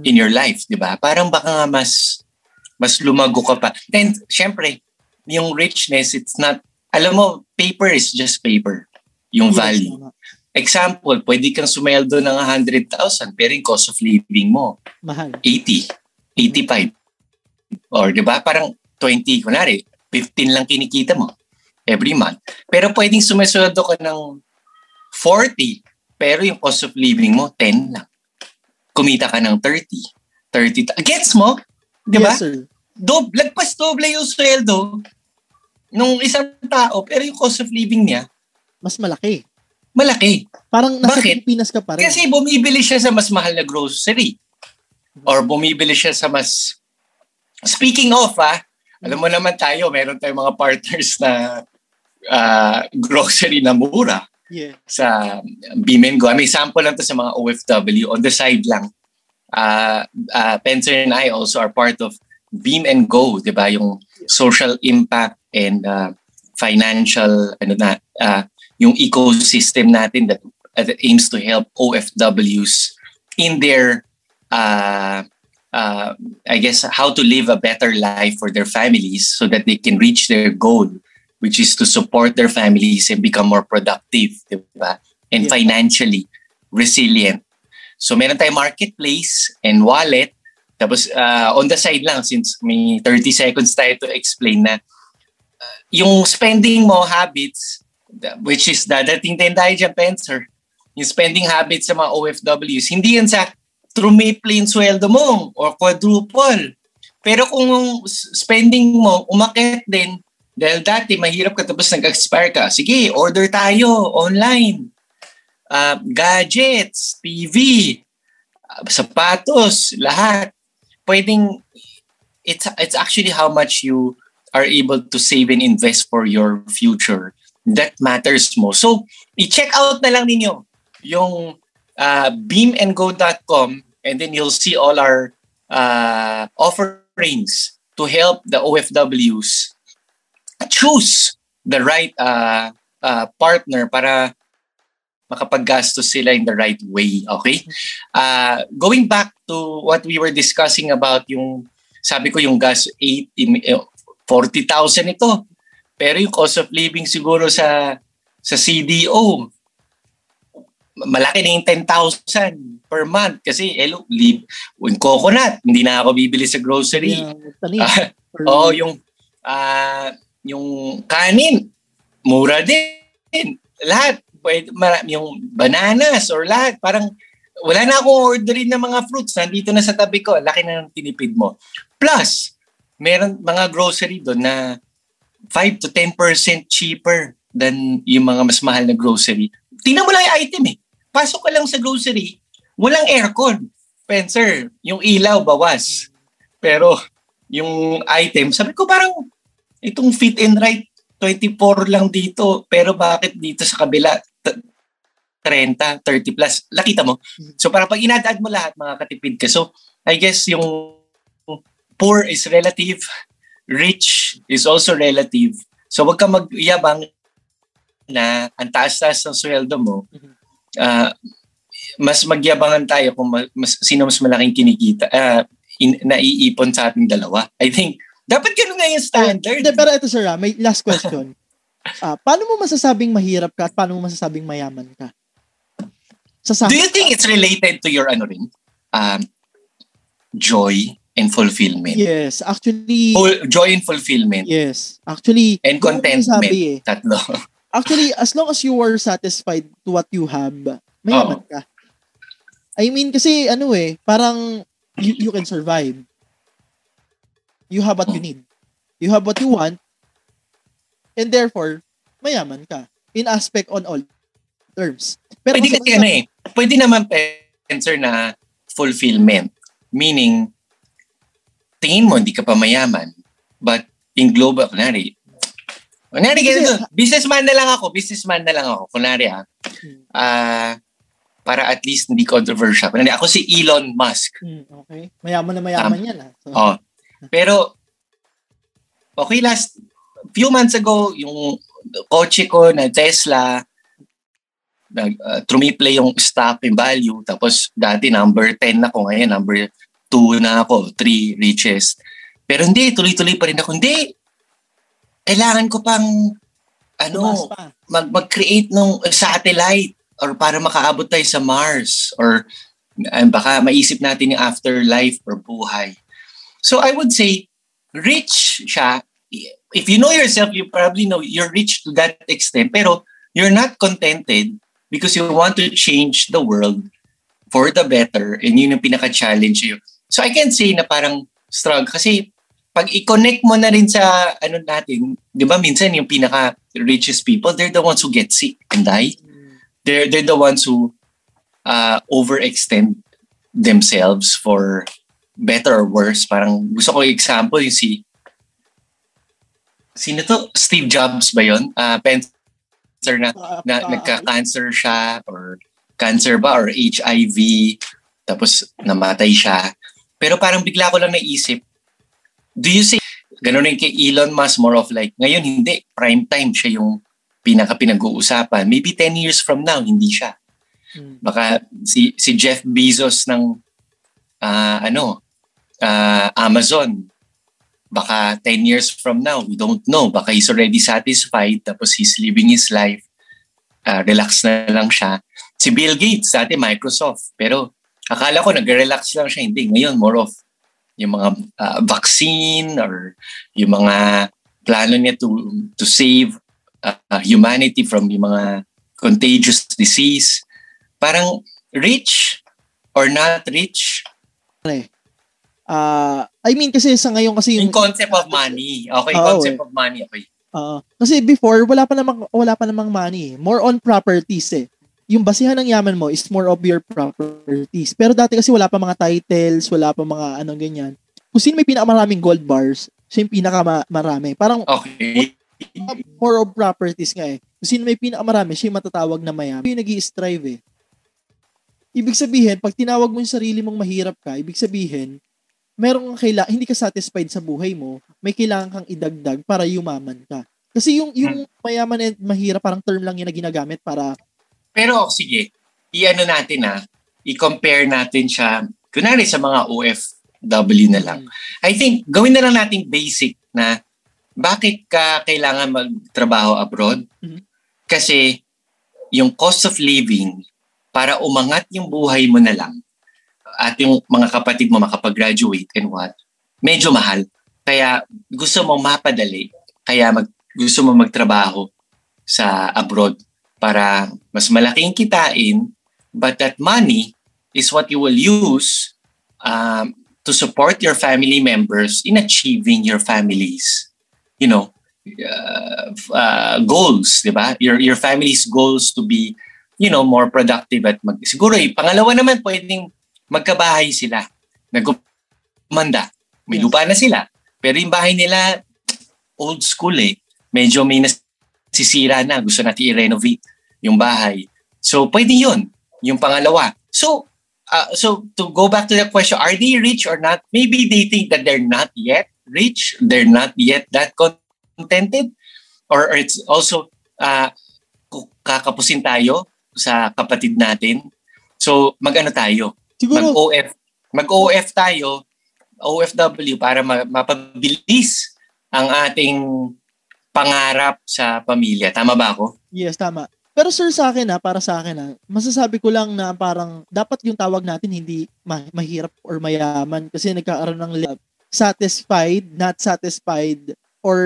in your life, 'di ba? Parang baka nga mas mas lumago ka pa. And syempre, yung richness it's not alam mo, paper is just paper. Yung Yes, value. tama. Example, pwede kang sumeldo ng 100,000 pero yung cost of living mo, Mahal. 80, 85. Or di ba parang 20, kunwari, 15 lang kinikita mo every month. Pero pwedeng sumesoldo ka ng 40 pero yung cost of living mo 10 lang. Kumita ka ng 30. 30. ta- Gets mo? Di ba? Yes, sir. Dob, lagpas doble yung sweldo nung isang tao pero yung cost of living niya Mas malaki. Malaki. Parang nasa Bakit? Pilipinas ka pa rin. Kasi bumibili siya sa mas mahal na grocery. Or bumibili siya sa mas... Speaking of, ah, alam mo naman tayo, meron tayong mga partners na ah, grocery na mura yeah. sa Bimengo. May sample lang to sa mga OFW. On the side lang, uh, uh, Pencer and I also are part of Beam and Go, di ba? Yung social impact and uh, financial, ano na, uh, yung ecosystem natin that, that aims to help OFWs in their, uh, uh, I guess, how to live a better life for their families so that they can reach their goal, which is to support their families and become more productive, di ba? And Yeah. financially resilient. So meron tayong marketplace and wallet. Tapos uh, on the side lang, since may 30 seconds tayo to explain na uh, yung spending mo habits, which is dadating din tayo dyan, Pencer, yung spending habits sa mga OFWs, hindi yan sa triple yung sweldo mo or quadruple. Pero kung spending mo umakit din, dahil dati mahirap ka tapos nag-expire ka, sige, order tayo online. Uh, gadgets, TV, uh, sapatos, lahat. Pwedeng, it's, it's actually how much you are able to save and invest for your future. That matters mo. So, i-check out na lang ninyo yung uh, beamandgo.com and then you'll see all our uh, offerings to help the OFWs choose the right uh, uh, partner para makapaggastos sila in the right way. Okay? Uh, going back to what we were discussing about yung, sabi ko yung gas, 80, 40,000 ito. Pero yung cost of living siguro sa sa CDO, malaki na yung 10,000 per month kasi hello, live, yung coconut, hindi na ako bibili sa grocery. Yeah, oh, yung uh, yung kanin, mura din. Lahat, pwede, yung bananas or lahat, parang wala na akong orderin ng mga fruits. Nandito na sa tabi ko. Laki na ng tinipid mo. Plus, meron mga grocery doon na 5 to 10% cheaper than yung mga mas mahal na grocery. Tingnan mo lang yung item eh. Pasok ka lang sa grocery, walang aircon. Spencer, yung ilaw bawas. Pero yung item, sabi ko parang itong fit and right 24 lang dito, pero bakit dito sa kabila 30, 30 plus? Nakita mo? So para pag inadad mo lahat, mga katipid ka. So I guess yung poor is relative, rich is also relative. So wag ka magyabang na ang taas-taas ng sweldo mo, uh, mas magyabangan tayo kung mas, sino mas malaking kinikita, uh, in, naiipon sa ating dalawa. I think dapat ganun nga yung standard. Uh, pero ito sir, ah, may last question. uh, [laughs] paano mo masasabing mahirap ka at paano mo masasabing mayaman ka? Sa Do you think it's related to your ano rin? Um, joy and fulfillment? Yes, actually... Full, joy and fulfillment? Yes. Actually... And contentment. eh. Tatlo. [laughs] actually, as long as you are satisfied to what you have, mayaman oh. ka. I mean, kasi ano eh, parang you, you can survive. You have what you need. You have what you want. And therefore, mayaman ka. In aspect on all terms. Pero pwede kasi ano eh. Pwede naman answer na fulfillment. Meaning, tingin mo hindi ka pa mayaman. But in global, kunwari, kunwari ganito, businessman na lang ako, businessman na lang ako. Kunwari ah, uh, para at least hindi controversial. Kunwari, ako si Elon Musk. Hmm, okay. Mayaman na mayaman um, yan ah. So, oh, pero, okay, last few months ago, yung kotse ko na Tesla, nag uh, trumiple yung stock in value. Tapos dati number 10 ako, ngayon number 2 na ako, 3 richest. Pero hindi, tuloy-tuloy pa rin ako. Hindi, kailangan ko pang ano, mag- mag-create ng satellite or para makaabot tayo sa Mars or uh, baka maisip natin yung afterlife or buhay. So I would say, rich siya. If you know yourself, you probably know you're rich to that extent. Pero you're not contented because you want to change the world for the better and yun yung pinaka-challenge you. So I can say na parang struggle kasi pag i-connect mo na rin sa ano natin, 'di ba minsan yung pinaka richest people, they're the ones who get sick and die. They're they're the ones who uh, overextend themselves for better or worse. Parang gusto ko example yung si Sino to? Steve Jobs ba yun? Uh, cancer na, na uh, nagka-cancer siya or cancer ba or HIV tapos namatay siya. Pero parang bigla ko lang naisip, do you say, ganun rin kay Elon Musk, more of like, ngayon hindi, prime time siya yung pinaka pinag-uusapan. Maybe 10 years from now, hindi siya. Hmm. Baka si, si Jeff Bezos ng uh, ano, uh, Amazon. Baka 10 years from now, we don't know. Baka he's already satisfied, tapos he's living his life. Uh, relax na lang siya. Si Bill Gates, dati Microsoft. Pero akala ko nag-relax lang siya. Hindi. Ngayon, more of yung mga uh, vaccine or yung mga plano niya to to save uh, humanity from yung mga contagious disease. Parang rich or not rich, Uh, I mean kasi sa ngayon kasi yung, yung concept of money. Okay, uh, concept eh. of money, okay. Uh, kasi before wala pa namang wala pa namang money. More on properties eh. Yung basihan ng yaman mo is more of your properties. Pero dati kasi wala pa mga titles, wala pa mga anong ganyan. Kung sino may pinakamaraming gold bars, siya yung pinakamarami. Parang okay. more of properties nga eh. Kung sino may pinakamarami, siya yung matatawag na mayaman. Yung nag strive eh. ibig sabihin, pag tinawag mo yung sarili mong mahirap ka, ibig sabihin, meron kang kaila, hindi ka satisfied sa buhay mo, may kailangan kang idagdag para yumaman ka. Kasi yung yung Hmm. mayaman and mahirap parang term lang yun na ginagamit para Pero sige, i-ano natin ah, i-compare natin siya, kunwari sa mga OFW na lang. I think, gawin na lang nating basic na bakit ka kailangan magtrabaho abroad? Mhm. Kasi yung cost of living, para umangat yung buhay mo na lang, at yung mga kapatid mo makapag-graduate and what, medyo mahal. Kaya gusto mo mapadali, kaya mag, gusto mo magtrabaho sa abroad para mas malaking kitain, but that money is what you will use um, to support your family members in achieving your family's, you know, uh, uh, goals, di ba? Your, your family's goals to be, you know, more productive at mag... Siguro, eh, pangalawa naman, pwedeng magkabahay sila. Nagumanda. May Yes. lupa na sila. Pero yung bahay nila, old school eh. Medyo may nasisira na. Gusto natin i-renovate yung bahay. So, pwede yun. Yung pangalawa. So, uh, so to go back to the question, are they rich or not? Maybe they think that they're not yet rich. They're not yet that contented. Or, or it's also, uh, kakapusin tayo sa kapatid natin. So, mag-ano tayo? siguro Mag-OF. Mag-OF tayo, OFW, para ma- mapabilis ang ating pangarap sa pamilya. Tama ba ako? yes tama. Pero sir sa akin ha, para sa akin ha, masasabi ko lang na parang dapat yung tawag natin hindi ma- mahirap or mayaman kasi nagkakaroon ng le- satisfied, not satisfied or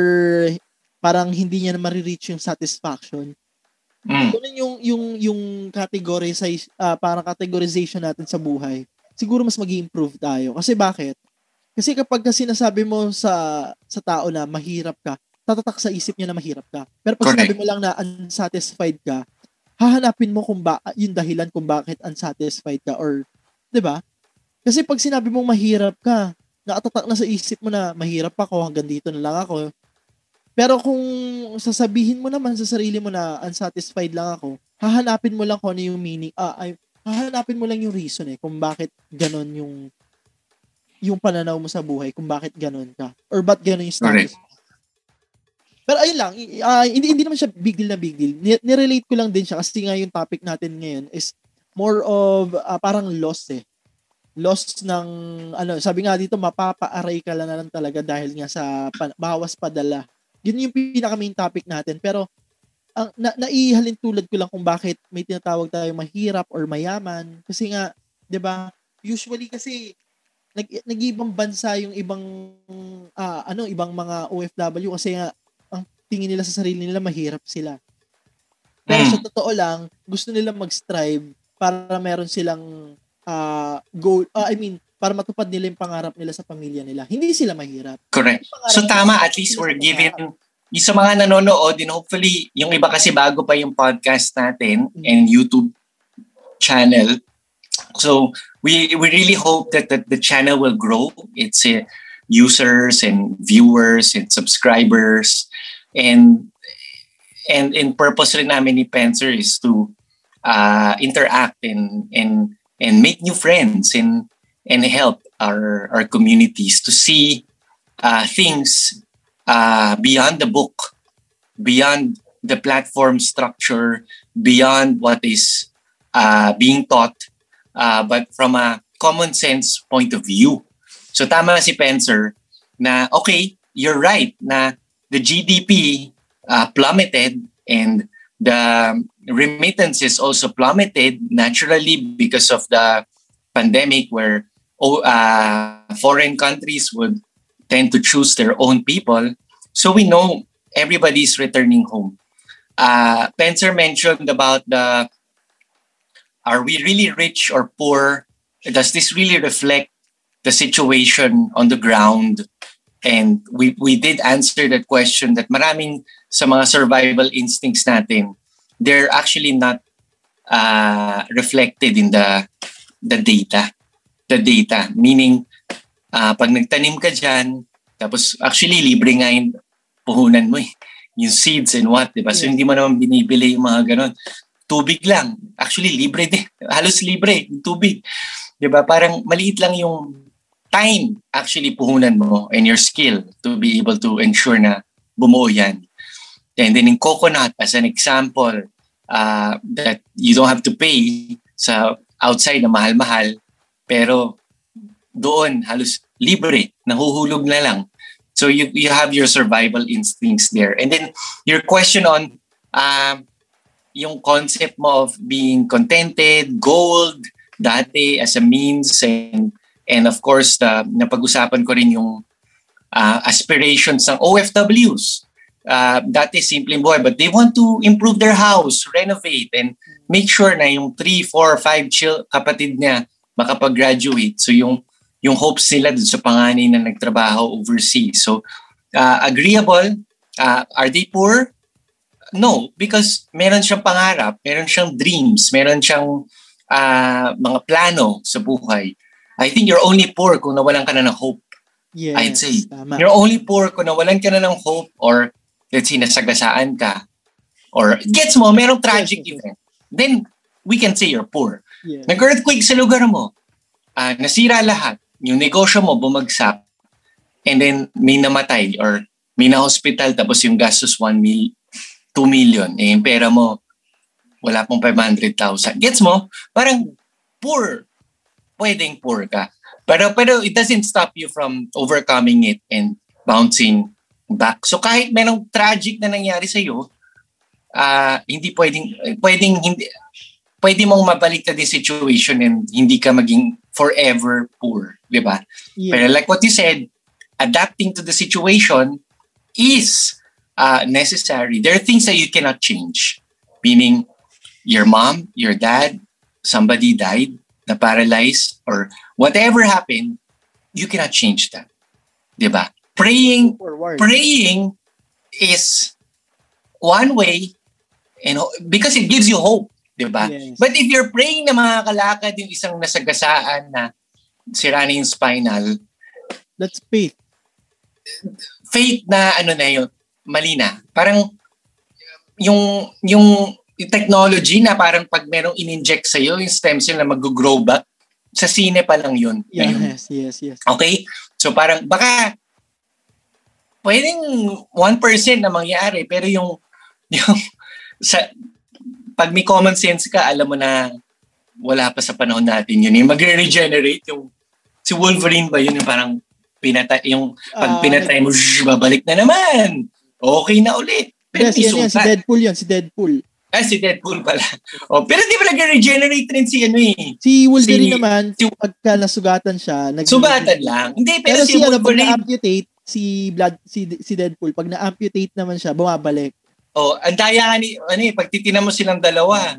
parang hindi niya na marireach yung satisfaction. Mm. Ganun yung yung yung categorize ah, parang categorization natin sa buhay. Siguro mas mag-improve tayo. Kasi bakit? Kasi kapag kasi sinasabi mo sa sa tao na mahirap ka, tatatak sa isip niya na mahirap ka. Pero pag Correct. sinabi mo lang na unsatisfied ka, hahanapin mo kung ba yung dahilan kung bakit unsatisfied ka or 'di ba? Kasi pag sinabi mong mahirap ka, nakatatak na sa isip mo na mahirap ako, hanggang dito na lang ako. Pero kung sasabihin mo naman sa sarili mo na unsatisfied lang ako, hahanapin mo lang kung ano yung meaning, ah, ay, hahanapin mo lang yung reason eh, kung bakit ganon yung yung pananaw mo sa buhay, kung bakit ganon ka, or ba't ganon yung status. Correct. Pero ayun lang, ah, hindi, hindi naman siya big deal na big deal. Ni- nirelate ko lang din siya kasi nga yung topic natin ngayon is more of ah, parang loss eh. Loss ng, ano, sabi nga dito, mapapa-array ka lang na lang talaga dahil nga sa pan- bawas padala. Yun yung pinaka main topic natin. Pero, ang na, naihalin tulad ko lang kung bakit may tinatawag tayo mahirap or mayaman. Kasi nga, 'di ba? Usually kasi nag nag-ibang bansa yung ibang ah, ano, ibang mga OFW kasi nga tingin nila sa sarili nila mahirap sila. Pero Mm. sa totoo lang, gusto nila mag-strive para meron silang ah, goal, ah, I mean, para matupad nila yung pangarap nila sa pamilya nila. Hindi sila mahirap. Correct. So tama, at least we're pangarap. yung sa mga nanonood and hopefully yung iba kasi bago pa yung podcast natin Mm. and YouTube channel. So we we really hope that, that the channel will grow. It's uh, users and viewers and subscribers and and in purpose rin namin ni Pencer is to uh, interact and and and make new friends and and help our our communities to see uh, things uh, beyond the book, beyond the platform structure, beyond what is uh, being taught, uh, but from a common sense point of view. So tama si Pencer na okay, you're right na the GDP uh, plummeted and the remittances also plummeted naturally because of the pandemic where oh, uh, foreign countries would tend to choose their own people. So we know everybody's returning home. Uh, Pencer mentioned about the are we really rich or poor? Does this really reflect the situation on the ground? And we, we did answer that question that maraming sa mga survival instincts natin, they're actually not uh, reflected in the the data. The data. Meaning, uh, pag nagtanim ka dyan, tapos actually libre nga yung puhunan mo eh. Yung seeds and what, di ba? So Yeah. hindi mo naman binibili yung mga ganon. tubig lang. Actually, libre din. Halos libre, yung tubig. 'Di ba? Parang maliit lang yung time actually puhunan mo and your skill to be able to ensure na bumuo yan. And then in coconut, as an example, uh, that you don't have to pay sa outside na mahal-mahal, pero doon halos libre, nahuhulog na lang. So you you have your survival instincts there. And then your question on uh, yung concept mo of being contented, gold, dati as a means and and of course the napag-usapan ko rin yung uh, aspirations ng OFWs. Uh, dati simpleng buhay but they want to improve their house, renovate and make sure na yung 3, 4, 5 chill kapatid niya makapag-graduate. So yung yung hopes nila dun sa panganay na nagtrabaho overseas. So uh, agreeable, uh, are they poor? No, because meron siyang pangarap, meron siyang dreams, meron siyang uh, mga plano sa buhay. I think you're only poor kung nawalan ka na ng hope. Yes, I'd say. tama. You're only poor kung nawalan ka na ng hope or let's say nasagasaan ka or gets mo, merong tragic Yes, event. Then we can say you're poor. Yes. Nag-earthquake sa lugar mo. Ah, nasira lahat. Yung negosyo mo bumagsak. And then may namatay or may na-hospital tapos yung gastos 1 mil, 2 million. Eh, yung pera mo, wala pong 500,000. Gets mo? Parang poor. Pwedeng poor ka. Pero, pero it doesn't stop you from overcoming it and bouncing back. So kahit merong tragic na nangyari sa iyo, ah hindi pwedeng pwedeng hindi pwede mong mabalik din situation and hindi ka maging forever poor, 'di ba? Yes. Pero like what you said, adapting to the situation is uh, necessary. There are things that you cannot change. Meaning, your mom, your dad, somebody died, na paralyzed, or whatever happened, you cannot change that. Diba? Praying, Forward. praying is one way and because it gives you hope, 'di ba? Yes. But if you're praying na makakalakad yung isang nasagasaan na sira na yung spinal, That's faith. faith na ano na yun, mali na. Parang yung yung yung technology na parang pag merong in-inject sa yung stem cell na mag-grow back, sa sine pa lang yun. Yes, yes, yes. Okay? So parang baka pwedeng 1% na mangyari pero yung [laughs] yung sa pag may common sense ka, alam mo na wala pa sa panahon natin yun. Yung magre-regenerate yung si Wolverine ba yun yung parang pinatay yung pag Ah, pinatay mo shh, babalik na naman. Okay na ulit. Pero Yes, yan, yan. Si. Deadpool yun. Si Deadpool. Ah, si Deadpool pala. Oh, pero di ba nag-regenerate rin si ano eh. Si Wolverine Si- naman, si- pagka nasugatan siya, nag- Sugatan lang. Hindi, pero, Pero, si, si, ano, pag Wolverine, na-amputate, si blood si si Deadpool pag na-amputate naman siya bumabalik oh, ang daya ni, ano eh, pag titinan mo silang dalawa,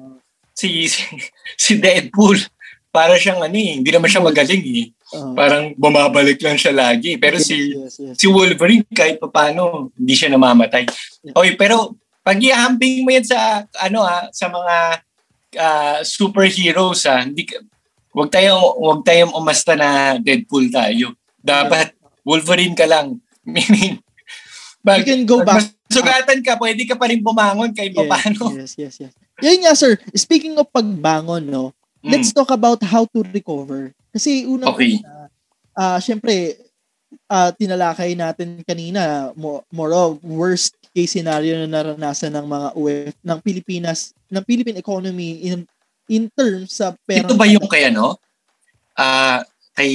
si, si, si Deadpool, para siyang ano eh, hindi naman siya magaling eh. Uh, Parang bumabalik lang siya lagi. Pero yes, si yes, yes. si Wolverine kahit paano hindi siya namamatay. Okay, pero pag ihambing mo yan sa ano ah, sa mga ah, superheroes ah, hindi wag tayong wag tayong umasta na Deadpool tayo. Dapat Wolverine ka lang. [laughs] Meaning You can go pag back. Sugatan ka, pwede ka pa rin bumangon kahit yes, paano. yes, yes, yes. Yun nga, sir. Speaking of pagbangon, no, Mm. let's talk about how to recover. Kasi unang Okay. una, ah syempre, ah tinalakay natin kanina, mo- more of worst case scenario na naranasan ng mga UF, ng Pilipinas, ng Philippine economy in in terms sa pera. Ito ba yung kay ano? Ah, kay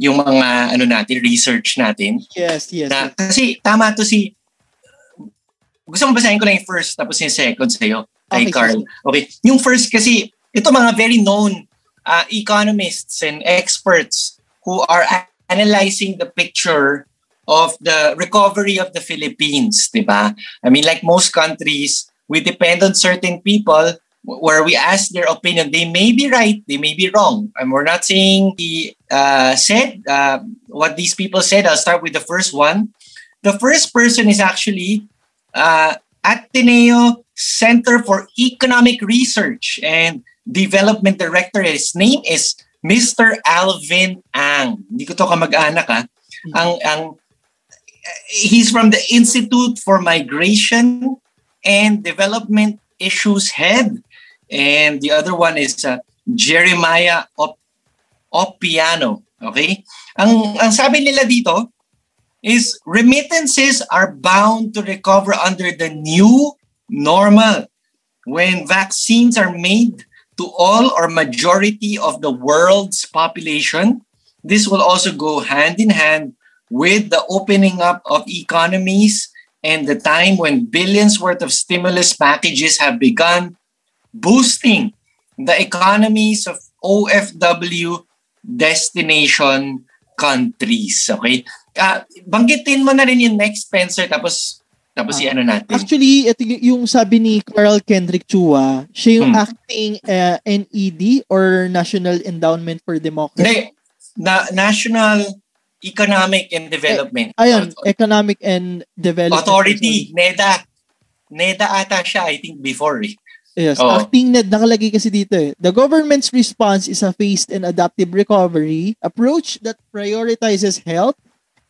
yung mga ano natin, research natin. Yes, yes. Na, yes. kasi tama to si gusto mo basahin ko lang yung first tapos yung second sa'yo kay Okay, Carl. Okay. Yung first kasi, ito mga very known uh, economists and experts who are analyzing the picture of the recovery of the Philippines, di ba? I mean, like most countries, we depend on certain people where we ask their opinion. They may be right, they may be wrong. And we're not saying he uh, said uh, what these people said. I'll start with the first one. The first person is actually uh, Ateneo Center for Economic Research and Development Director. His name is Mr. Alvin Ang. Hindi ko to kamag-anak ha. Ang, ang, he's from the Institute for Migration and Development Issues Head. And the other one is uh, Jeremiah Op- Opiano. Okay? Ang, ang sabi nila dito is remittances are bound to recover under the new normal when vaccines are made to all or majority of the world's population. This will also go hand in hand with the opening up of economies and the time when billions worth of stimulus packages have begun boosting the economies of OFW destination countries. Okay? Uh, banggitin mo na rin yung next, Spencer, tapos tapos uh, ano natin. Actually, ito yung sabi ni Carl Kendrick Chua, siya yung hmm. acting uh, NED or National Endowment for Democracy. Hindi, na, National Economic and Development. Eh, ayun, Economic and Development Authority, NEDA. NEDA ata siya, I think, before eh. Yes, oh. acting NED, nakalagay kasi dito eh. The government's response is a phased and adaptive recovery approach that prioritizes health,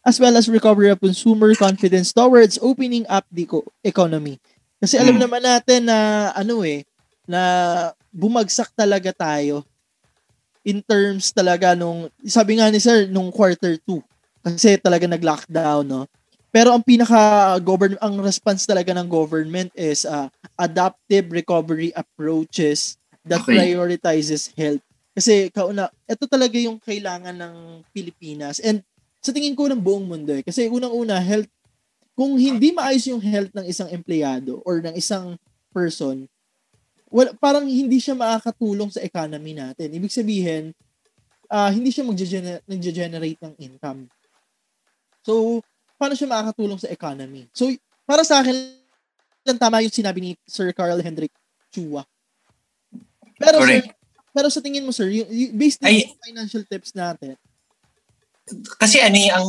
as well as recovery of consumer confidence towards opening up the economy. Kasi alam hmm. naman natin na ano eh, na bumagsak talaga tayo in terms talaga nung, sabi nga ni sir, nung quarter 2. Kasi talaga nag-lockdown, no? Pero ang pinaka government ang response talaga ng government is uh, adaptive recovery approaches that okay. prioritizes health. Kasi kauna, ito talaga yung kailangan ng Pilipinas. And sa tingin ko ng buong mundo eh. Kasi unang-una, health, kung hindi maayos yung health ng isang empleyado or ng isang person, well, parang hindi siya makakatulong sa economy natin. Ibig sabihin, uh, hindi siya mag-generate ng income. So, paano siya makakatulong sa economy? So, para sa akin, lang tama yung sinabi ni Sir Carl Hendrik Chua. Pero, Correct. sir, pero sa tingin mo, sir, yung, yung based on Ay, financial tips natin, kasi ano eh, ang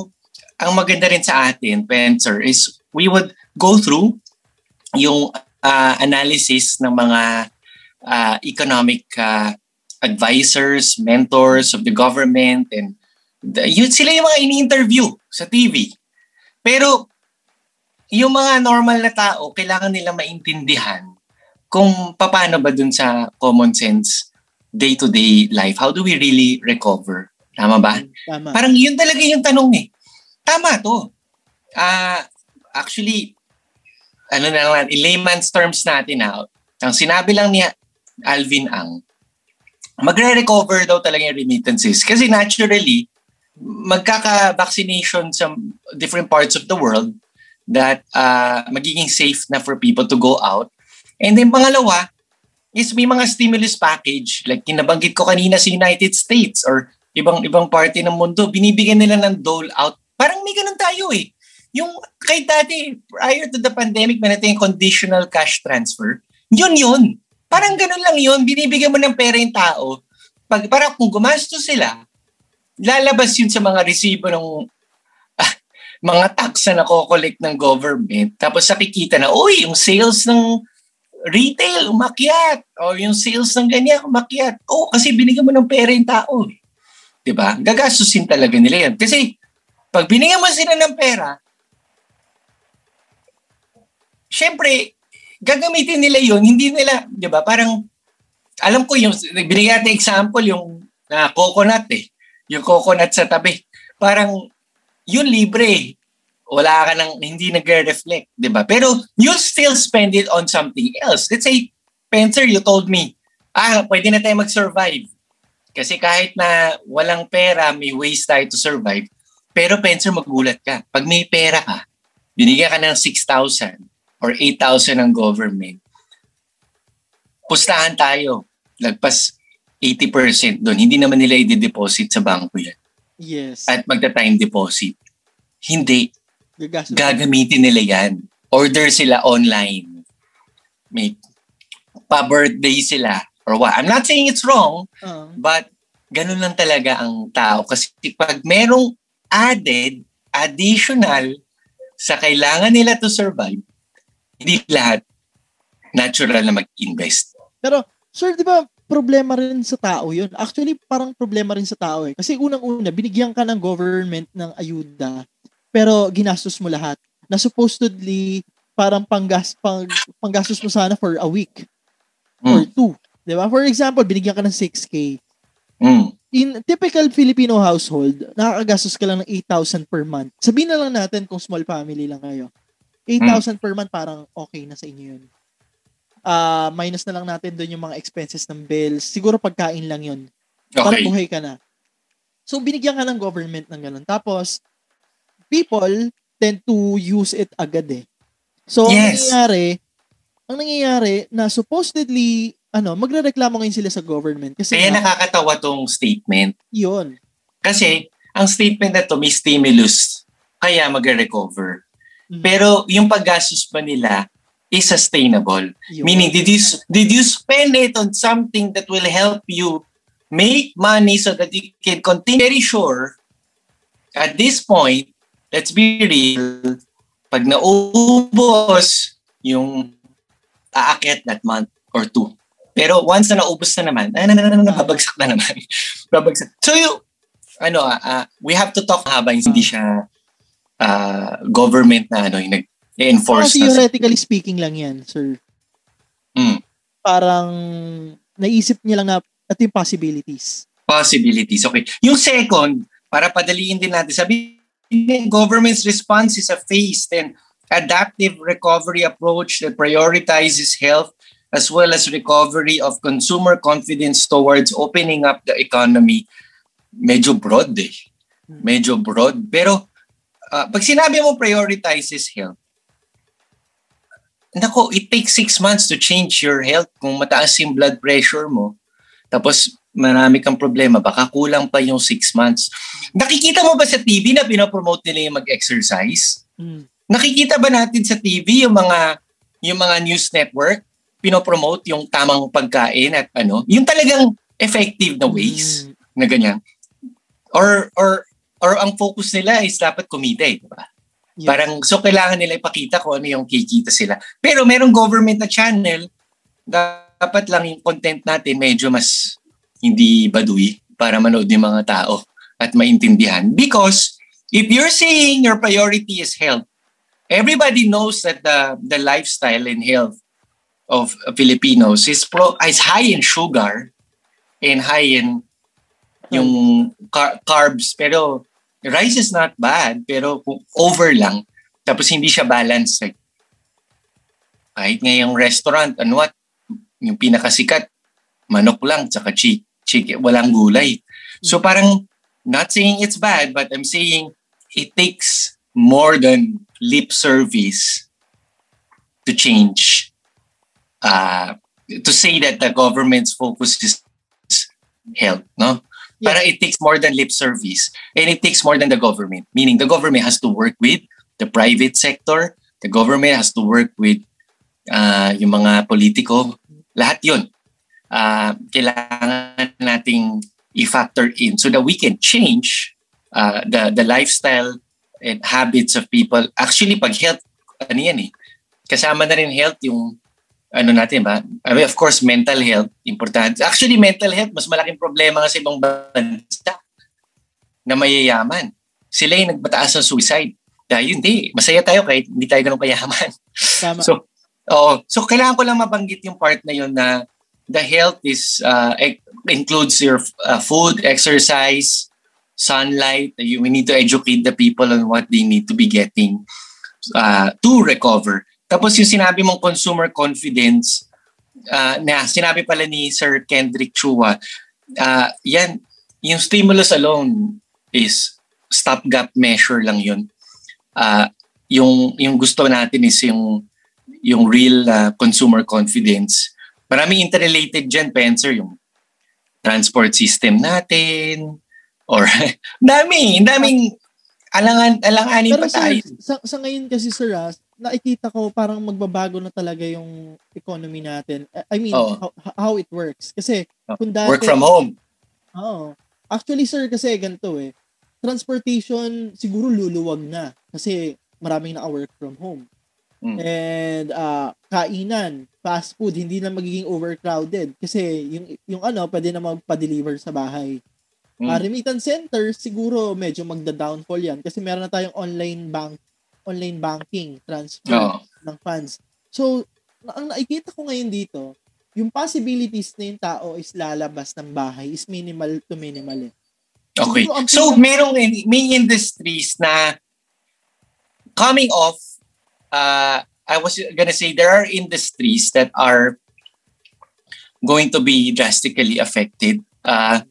ang maganda rin sa atin, Spencer, is we would go through yung uh, analysis ng mga uh, economic uh, advisors, mentors of the government, and the, yun sila yung mga ini-interview sa TV. Pero yung mga normal na tao, kailangan nila maintindihan kung paano ba dun sa common sense day-to-day life. How do we really recover? Tama ba? Tama. Parang yun talaga yung tanong eh. Tama to. Uh, actually, ano na lang, in layman's terms natin ha, ang sinabi lang ni Alvin Ang, magre-recover daw talaga yung remittances. Kasi naturally, magkaka-vaccination sa different parts of the world that uh, magiging safe na for people to go out. And then pangalawa, is may mga stimulus package like kinabanggit ko kanina sa United States or ibang ibang party ng mundo, binibigyan nila ng dole out. Parang may ganun tayo eh. Yung kay dati, prior to the pandemic, may natin conditional cash transfer. Yun yun. Parang ganun lang yun. Binibigyan mo ng pera yung tao. Pag, para kung gumastos sila, lalabas yun sa mga resibo ng [laughs] ah, mga tax na nakokollect ng government. Tapos nakikita na, uy, yung sales ng retail umakyat. O yung sales ng ganyan umakyat. Oh, kasi binigyan mo ng pera yung tao. Eh. 'di ba? Gagastusin talaga nila 'yan. Kasi pag binigyan mo sila ng pera, syempre gagamitin nila 'yun, hindi nila, 'di ba? Parang alam ko yung binigyan natin example yung na uh, coconut eh. Yung coconut sa tabi. Parang yun libre eh. Wala ka nang hindi nagre-reflect, 'di ba? Pero you still spend it on something else. Let's say Spencer, you told me, ah, pwede na tayo mag-survive. Kasi kahit na walang pera, may ways tayo to survive. Pero Pencer, magulat ka. Pag may pera ka, binigyan ka ng 6,000 or 8,000 ng government, pustahan tayo. Lagpas 80% doon. Hindi naman nila i-deposit sa bangko yan. Yes. At magta-time deposit. Hindi. Gagamitin nila yan. Order sila online. May pa-birthday sila or what. I'm not saying it's wrong, uh-huh. but ganun lang talaga ang tao. Kasi pag merong added, additional sa kailangan nila to survive, hindi lahat natural na mag-invest. Pero, sir, di ba problema rin sa tao yun? Actually, parang problema rin sa tao eh. Kasi unang-una, binigyan ka ng government ng ayuda, pero ginastos mo lahat. Na supposedly, parang panggas, pang, panggastos mo sana for a week mm. or two. 'Di ba? For example, binigyan ka ng 6K. Mm. In typical Filipino household, nakakagastos ka lang ng 8,000 per month. Sabihin na lang natin kung small family lang kayo. 8,000 per month parang okay na sa inyo yun. Ah, minus na lang natin doon yung mga expenses ng bills. Siguro pagkain lang yun. Parang Okay. buhay ka na. So, binigyan ka ng government ng ganun. Tapos, people tend to use it agad eh. So, ang Yes. nangyayari, ang nangyayari na supposedly, ano, magrereklamo ngayon sila sa government. Kasi Kaya nga, nakakatawa tong statement. yun. Kasi, ang statement na to may stimulus, kaya magre-recover. Mhm. Pero yung paggastos pa nila is sustainable. yun. Meaning, did you, did you spend it on something that will help you make money so that you can continue? Very sure, at this point, let's be real, pag naubos yung aakyat that month or two. Pero once na naubos na naman, ah, na, na, na, na, babagsak na naman. [laughs] babagsak. So you, ano, ah, we have to talk habang hindi siya ah, government na ano, yung nag-enforce na sa theoretically speaking lang yan, sir. Mm. Parang naisip niya lang na ito yung possibilities. possibilities. Okay. Yung second, para padaliin din natin, sabi government's response is a phased and adaptive recovery approach that prioritizes health as well as recovery of consumer confidence towards opening up the economy. Medyo broad eh. Medyo broad. Pero uh, pag sinabi mo prioritizes health, nako, it takes six months to change your health kung mataas yung blood pressure mo. Tapos marami kang problema, baka kulang pa yung six months. Nakikita mo ba sa TV na pinopromote nila yung mag-exercise? Mm. Nakikita ba natin sa TV yung mga yung mga news network pinopromote yung tamang pagkain at ano, yung talagang effective na ways Mm. na ganyan. Or or or ang focus nila is dapat kumita eh, di ba? Yeah. Parang so kailangan nila ipakita kung ano yung kikita sila. Pero merong government na channel, dapat lang yung content natin medyo mas hindi baduy para manood yung mga tao at maintindihan. Because if you're saying your priority is health, everybody knows that the the lifestyle and health of Filipinos is pro is high in sugar and high in yung car- carbs. Pero rice is not bad pero kung over lang tapos hindi siya balanced like, kahit ngayong restaurant ano what yung pinakasikat manok lang tsaka chick chicken walang gulay. So parang not saying it's bad but I'm saying it takes more than lip service to change uh, to say that the government's focus is health no Yeah. Para it takes more than lip service and it takes more than the government. Meaning the government has to work with the private sector, the government has to work with uh, yung mga politiko, lahat yun. Uh, kailangan nating i-factor in so that we can change uh, the the lifestyle and habits of people. Actually, pag health, ano yan eh, kasama na rin health yung ano natin ba? I mean, of course, mental health, importante. Actually, mental health, mas malaking problema nga sa ibang bansa na mayayaman. Sila yung nagbataas ng suicide. Dahil hindi, masaya tayo kahit hindi tayo ganun kayaman. Tama. So, oo. So, kailangan ko lang mabanggit yung part na yun na the health is uh, e- includes your uh, food, exercise, sunlight. You, we need to educate the people on what they need to be getting uh, to recover. Tapos yung sinabi mong consumer confidence, uh, na sinabi pala ni Sir Kendrick Chua, uh, yan, yung stimulus alone is stopgap measure lang yun. Uh, yung, yung gusto natin is yung, yung real uh, consumer confidence. Maraming interrelated dyan, Pencer, yung transport system natin, or [laughs] dami, daming alangan, alanganin Pero pa sir, tayo. sa, sa ngayon kasi sir, ah, nakikita ko parang magbabago na talaga yung economy natin. I mean, Oo. how, how it works. Kasi Oh, kung dati... Work from home. Oo. Actually, sir, kasi ganito eh. Transportation, siguro luluwag na. Kasi maraming naka-work from home. Mm. And ah, kainan, fast food, hindi na magiging overcrowded. Kasi yung, yung ano, pwede na magpa-deliver sa bahay. Mm. Ah, remittance center, siguro medyo magda-downfall yan. Kasi meron na tayong online bank online banking, transfer Oo. ng funds. So, ang nakikita ko ngayon dito, yung possibilities na yung tao is lalabas ng bahay is minimal to minimal eh. Okay. So, pinaka- merong in- may industries na coming off, uh, I was gonna say there are industries that are going to be drastically affected. Uh,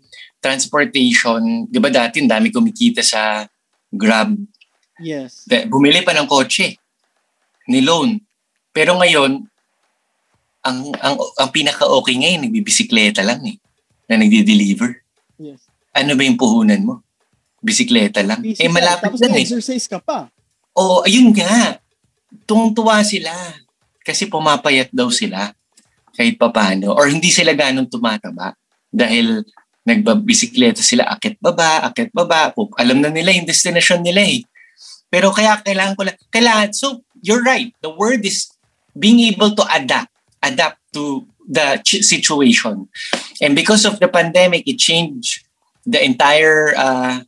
transportation, di ba dati dami kumikita sa Grab. Yes. Bumili pa ng kotse, ni loan. Pero ngayon, ang ang ang pinaka-okay ngayon, nagbibisikleta lang eh, na nagde-deliver. Yes. Ano ba yung puhunan mo? Bisikleta lang. eh, Physical, malapit Tapos lang eh. exercise ka pa. Oo, ayun nga. Tungtuwa sila. Kasi pumapayat daw sila kahit papano. Or hindi sila ganun tumataba. Dahil nagbabisikleta sila akit baba, akit baba. Alam na nila yung destination nila eh. Pero kaya kailangan ko lang, kailangan, so you're right. The word is being able to adapt, adapt to the ch- situation. And because of the pandemic, it changed the entire uh,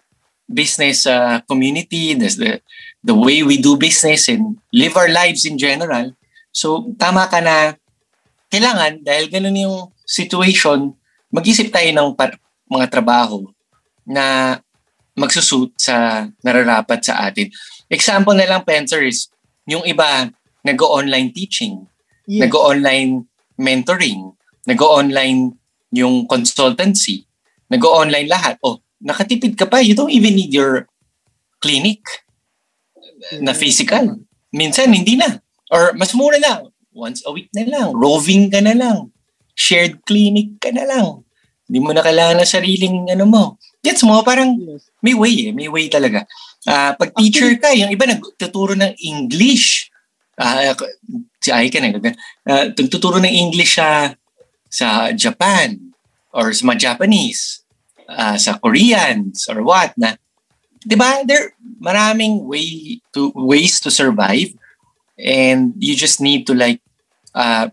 business uh, community, the, the way we do business and live our lives in general. So, tama ka na kailangan, dahil ganun yung situation, mag-isip tayo ng par- mga trabaho na magsusuit sa nararapat sa atin. Example na lang, Pencer, is yung iba nag-online teaching, Yes. nag-online mentoring, nag-online yung consultancy, nag-online lahat. Oh, nakatipid ka pa, you don't even need your clinic na physical. Minsan, hindi na. Or mas mura lang. Once a week na lang. Roving ka na lang. Shared clinic ka na lang. Hindi mo na kailangan ng sariling ano mo. Gets mo? Parang may way eh. May way talaga. Ah, pag teacher ka, yung iba nagtuturo ng English. Ah, si Aika na. Uh, nagtuturo ng English sa sa Japan or sa mga Japanese, ah, sa Koreans or what na 'di ba? There maraming way to ways to survive and you just need to like uh,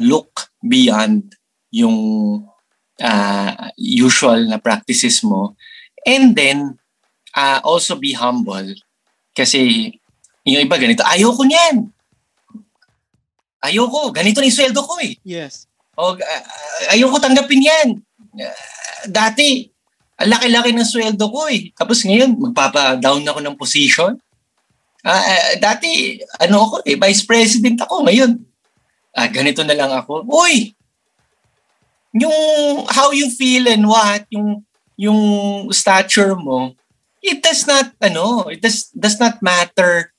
look beyond yung uh, usual na practices mo. And then uh, also be humble. Kasi yung iba ganito ayoko niyan. Ayoko ganito na yung sweldo ko eh. Yes. o uh, ayoko tanggapin yan. Uh, dati ang laki-laki ng sweldo ko eh. Tapos ngayon magpapa-down ako ng position. Ah, ah, dati ano ako eh vice president ako. Ngayon ah, ganito na lang ako. Uy yung how you feel and what yung yung stature mo it does not ano it does does not matter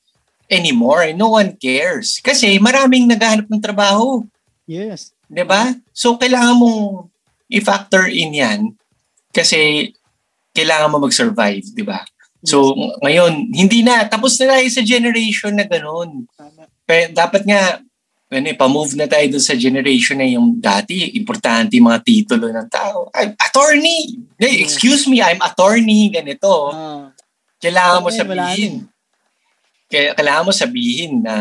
anymore. No one cares. Kasi maraming naghahanap ng trabaho. Yes. 'di ba? So kailangan mong i-factor in yan kasi kailangan mo mag-survive 'di ba? So ng- ngayon hindi na. Tapos na tayo sa generation na ganun. Tama. pero dapat nga ano, eh, pa-move na tayo dun sa generation na yung dati, importante yung mga titulo ng tao. I'm attorney! Hey, Yeah. excuse me, I'm attorney, ganito. Ah, Kailangan mo Okay, wala sabihin. Kaya kailangan mo sabihin na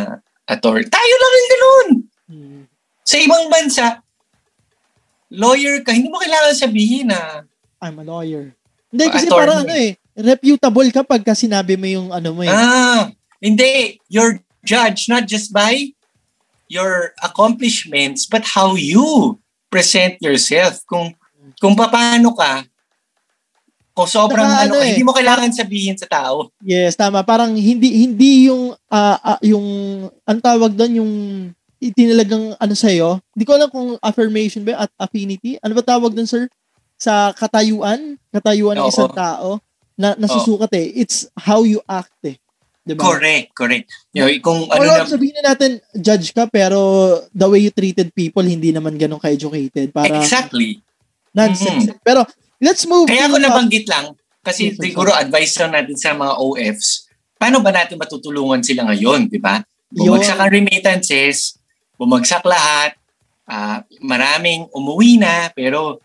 attorney. Tayo lang rin ganun. hmm. Sa ibang bansa, lawyer ka, hindi mo kailangan sabihin na I'm a lawyer. Hindi, kasi attorney. parang ano eh, reputable ka pagka sinabi mo yung ano mo eh. Ah, hindi. You're judged not just by your accomplishments, but how you present yourself. Kung kung paano ka, kung sobrang Saka ano, ano eh, hindi mo kailangan sabihin sa tao. Yes, tama. Parang hindi hindi yung ah, ah, yung ang tawag doon yung itinalagang ano sa Hindi ko alam kung affirmation ba at affinity. Ano ba tawag doon, sir? Sa katayuan, katayuan ng isang tao na nasusukat eh. It's how you act eh. 'Di ba? Correct, correct. Yung, kung ano Ano na, sabihin na natin, judge ka, pero the way you treated people, hindi naman ganun ka-educated. Para exactly. nonsense. Pero, let's move Kaya ako nabanggit lang, kasi Yes, siguro advice lang natin sa mga OFs, paano ba natin matutulungan sila ngayon, di ba? Bumagsak ang remittances, bumagsak lahat, ah, maraming umuwi na, pero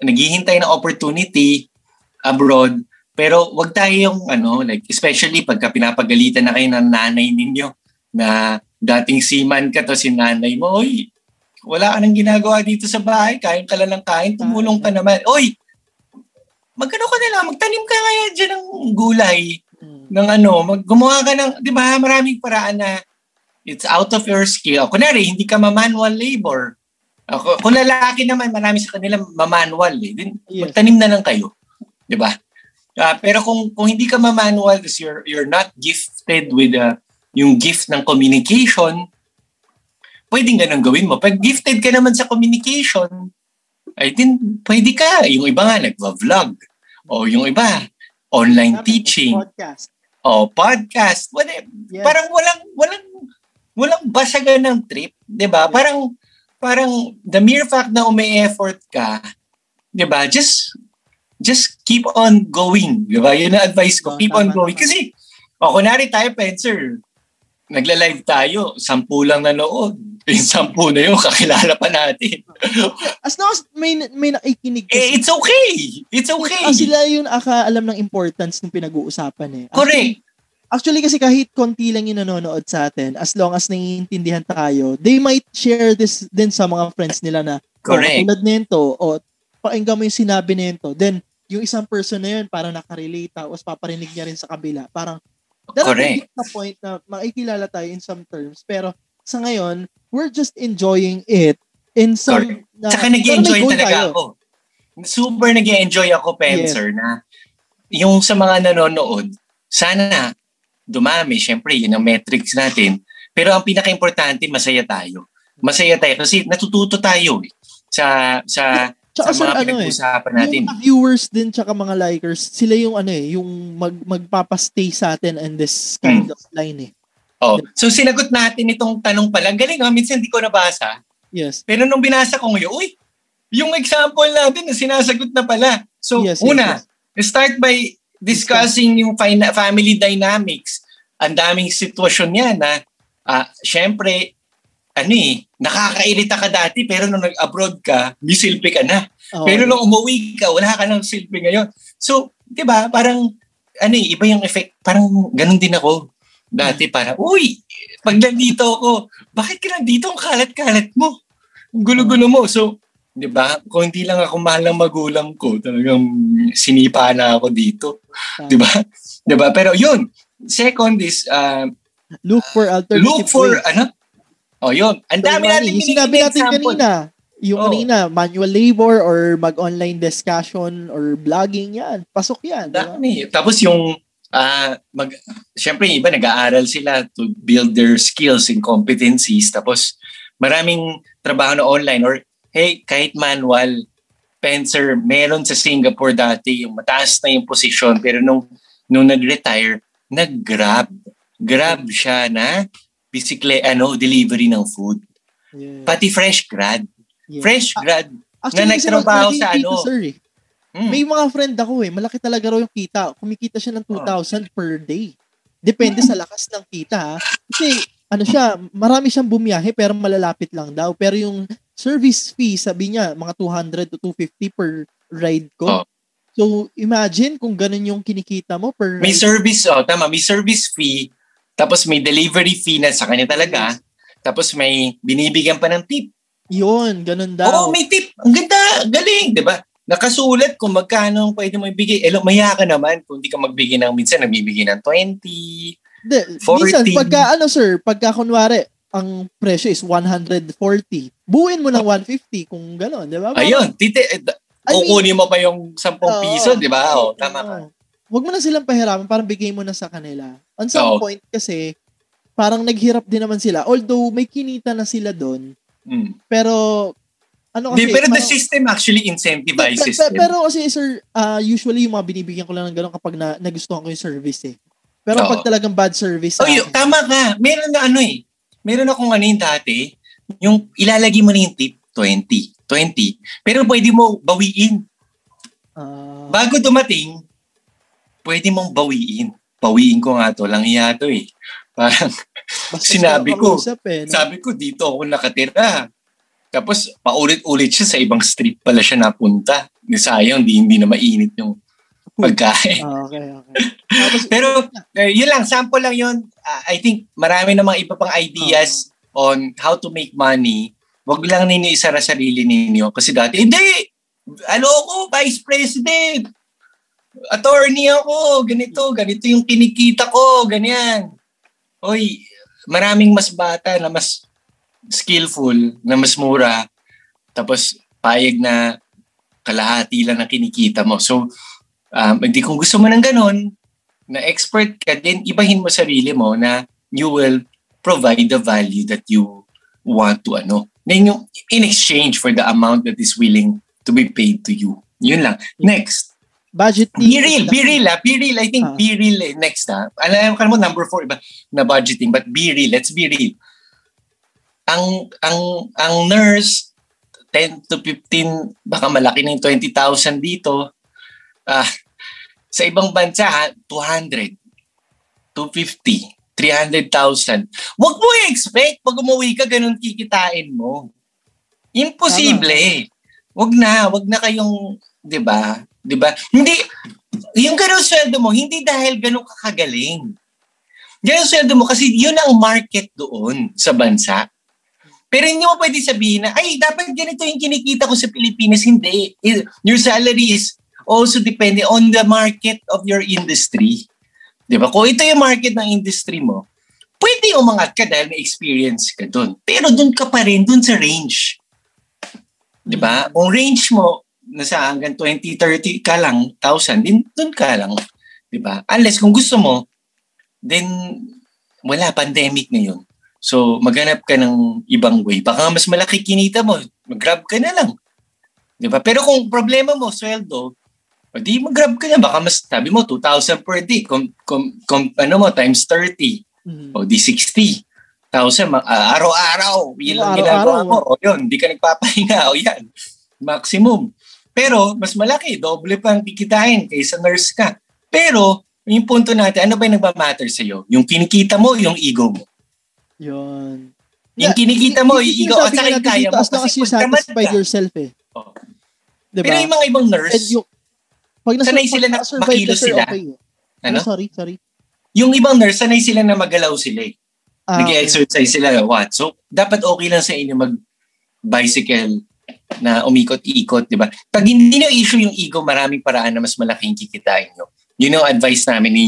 naghihintay ng opportunity abroad. Pero wag tayo yung ano, like especially pagka pinapagalitan na kayo ng nanay ninyo na dating seaman ka to si nanay mo, oy, wala ka nang ginagawa dito sa bahay, kain ka lang ng kain, tumulong ka naman. Oy, magkano ka nila, magtanim ka kaya dyan ng gulay, Hmm. ng ano, mag, gumawa ka ng, di ba, maraming paraan na it's out of your skill. Kunwari, hindi ka ma-manual labor. Ako, kung lalaki naman, marami sa kanila mamanual eh. Then, Yes. magtanim na lang kayo. Di ba? Ah, pero kung kung hindi ka mamanual, kasi you're, you're not gifted with uh, yung gift ng communication, pwedeng ganun gawin mo. Pag gifted ka naman sa communication, ay din, pwede ka. Yung iba nga, nagva-vlog. O yung iba, online Sabi, teaching. Podcast. O podcast. Wala, Yes. Parang walang, walang, walang basagan ng trip. 'di ba Parang, parang the mere fact na umi-effort ka, 'di ba just, just keep on going. 'di ba Yun ang advice ko. Oh, keep on going. Kasi, o kunwari tayo, Pencer, nagla-live tayo, sampu lang nanood. [laughs] Yung sampu na yun, kakilala pa natin. [laughs] As long as may, may nakikinig eh, it's okay. It's okay. Ah, sila yun akaalam ng importance ng pinag-uusapan eh. Actually, Correct. Actually kasi kahit konti lang yung nanonood sa atin, as long as naiintindihan tayo, they might share this din sa mga friends nila na, Correct. Oh, tulad nito, o pakinggan mo yung sinabi nito. Then, yung isang person na yun, parang nakarelate, tapos paparinig niya rin sa kabila. Parang, Correct. darating sa point na makikilala tayo in some terms. Pero, sa ngayon, we're just enjoying it in some... Correct. Na, Tsaka nag-enjoy talaga tayo. ako. Super nag-enjoy ako, Pencer, na yung sa mga nanonood, sana dumami. Siyempre, yun ang metrics natin. Pero ang pinaka-importante, masaya tayo. Masaya tayo kasi natututo tayo eh, sa sa Tsaka sa sir, mga ano eh, pinag-uusapan natin. Yung viewers din tsaka mga likers, sila yung ano eh, yung mag, magpapastay sa atin in this kind Hmm. of line eh. Oh, so sinagot natin itong tanong pala. Galing ha, minsan hindi ko nabasa. Yes. Pero nung binasa ko ngayon, uy, yung example natin na sinasagot na pala. So, Yes, yes, una, start by discussing yung fina- family dynamics. Ang daming sitwasyon yan na, ah, syempre, ano eh, nakakairita ka dati pero nung nag-abroad ka, may silbi ka na. Oo. Pero nung umuwi ka, wala ka ng silbi ngayon. So, di ba, parang, ano eh, iba yung effect. Parang ganun din ako. Dati parang, uy, pag nandito ako, bakit ka nandito ang kalat-kalat mo? Ang Gulo-gulo mo. So, di ba, kung hindi lang ako mahal ng magulang ko, talagang sinipa na ako dito. Di ba? Di ba? Pero yun, second is, uh, look for alternative look for, ways. ano? Oh, yun. Ang dami Money. natin Yung sinabi natin example. kanina, yung Oo. kanina, manual labor or mag-online discussion or vlogging yan. Pasok yan. Dami. Tapos yung ah mag syempre yung iba nag-aaral sila to build their skills and competencies tapos maraming trabaho na online or hey kahit manual Pencer meron sa Singapore dati yung mataas na yung position pero nung nung nag-retire nag-grab grab siya na bisikle ano delivery ng food Yeah. pati fresh grad Yeah. fresh grad Actually, na nagtrabaho sa ano. Sir, eh. Hmm. May mga friend ako eh, malaki talaga raw yung kita. Kumikita siya ng 2,000 per day. Depende sa lakas ng kita ha. Kasi ano siya, marami siyang bumiyahe pero malalapit lang daw. Pero yung service fee, sabi niya, mga 200 to 250 per ride ko. Oh. So, imagine kung ganun yung kinikita mo per May ride. service, oh, tama, may service fee, tapos may delivery fee na sa kanya talaga, tapos may binibigyan pa ng tip. Yun, ganun daw. Oo, may tip. Ang ganda, galing, di ba? Nakasulat kung magkano ang pwede mo ibigay. Eh, maya ka naman kung di ka magbigay ng minsan, nagbibigay ng 20. Hindi, 40. minsan, pagka ano sir, pagka kunwari, ang presyo is 140. Buuin mo ng 150 kung gano'n, di ba? Ayun, titi, eh, I mean, kukunin mo pa yung 10 Oo. piso, di ba? Oh, tama ka. Huwag mo na silang pahirapan, parang bigay mo na sa kanila. On some Oo. point kasi, parang naghirap din naman sila. Although may kinita na sila doon, Mm. pero ano Di, kasi, pero the parang- system actually incentivizes Pe- pe- them. pero kasi sir, ah, usually yung mga binibigyan ko lang ng gano'n kapag na, nagustuhan ko yung service eh. Pero Oo. pag talagang bad service Oh, yun, tama ka. Meron na ano eh. Meron akong ano yung dati, yung ilalagay mo na yung tip, 20. 20. Pero pwede mo bawiin. ah, Bago dumating, pwede mong bawiin. Bawiin ko nga to, lang iya to eh. Parang sinabi ko, eh, no? sabi ko, dito ako nakatira. Tapos paulit-ulit siya sa ibang street pala siya napunta. Sayang, di, hindi na mainit yung pagkain. Ah, okay, okay. [laughs] Tapos, Pero eh, yun lang, sample lang yun. Ah, I think marami na mga iba pang ideas on how to make money. Wag lang ninyo isara sarili ninyo. Kasi dati, hindi! Ano ako, vice president! Attorney ako, ganito, ganito yung kinikita ko, ganyan. Oy, maraming mas bata na mas skillful, na mas mura, tapos payag na kalahati lang ng kinikita mo. So, um, hindi kung gusto mo ng ganun, na expert ka, then ibahin mo sarili mo na you will provide the value that you want to ano. Then yung in exchange for the amount that is willing to be paid to you. Yun lang. Next. Budgeting. Be real, be real ah. Be real. I think Ah. be real eh. next ah. Alam ka mo number four iba na budgeting but be real. Let's be real. Ang ang ang nurse 10 to 15 baka malaki na yung 20,000 dito. Ah sa ibang bansa ha, 200, 250, 300,000. Huwag mo i-expect pag umuwi ka ganun kikitain mo. Imposible. Wag na, wag na kayong, 'di ba? 'Di ba? Hindi yung ganun sweldo mo, hindi dahil ganun ka kagaling. Ganun sweldo mo kasi yun ang market doon sa bansa. Pero hindi mo pwede sabihin na, ay, dapat ganito yung kinikita ko sa Pilipinas. Hindi. Your salary is also depending on the market of your industry. Di ba? Kung ito yung market ng industry mo, pwede umangat ka dahil may experience ka doon. Pero doon ka pa rin, doon sa range. Di ba? Kung range mo, nasa hanggang 20, 30 ka lang, 1,000, din doon ka lang. Di ba? Unless kung gusto mo, then wala, pandemic na yun. So, maghanap ka ng ibang way. Baka mas malaki kinita mo, mag-grab ka na lang. Di ba? Pero kung problema mo, sweldo, o di mag-grab ka na. Baka mas, sabi mo, 2,000 per day. Kung, kung, kung ano mo, times 30. Mhm. O di 60. 1,000, ma- ah, araw-araw. Yun lang ginagawa mo. O yun, di ka nagpapahinga. O yan, maximum. Pero, mas malaki. Doble pa ang kikitain kaysa nurse ka. Pero, yung punto natin, ano ba yung nagmamatter sa'yo? Yung kinikita mo, yung ego mo. Yun. Yung kinikita mo, yung ego, at saka yung kaya mo. As long as you satisfied yourself eh. Oh. Diba? Pero yung mga ibang And nurse, yung, pag nasa, Sanay sila na makilos sila. Okay. ano? sorry, sorry. yung ibang nurse, sanay sila na magalaw sila eh. Ah, okay. Nag-exercise sila, what? So, dapat okay lang sa inyo mag-bicycle na umikot-ikot, di ba? Pag hindi nyo issue yung ego, maraming paraan na mas malaking kikitain nyo. Yun yung advice namin ni,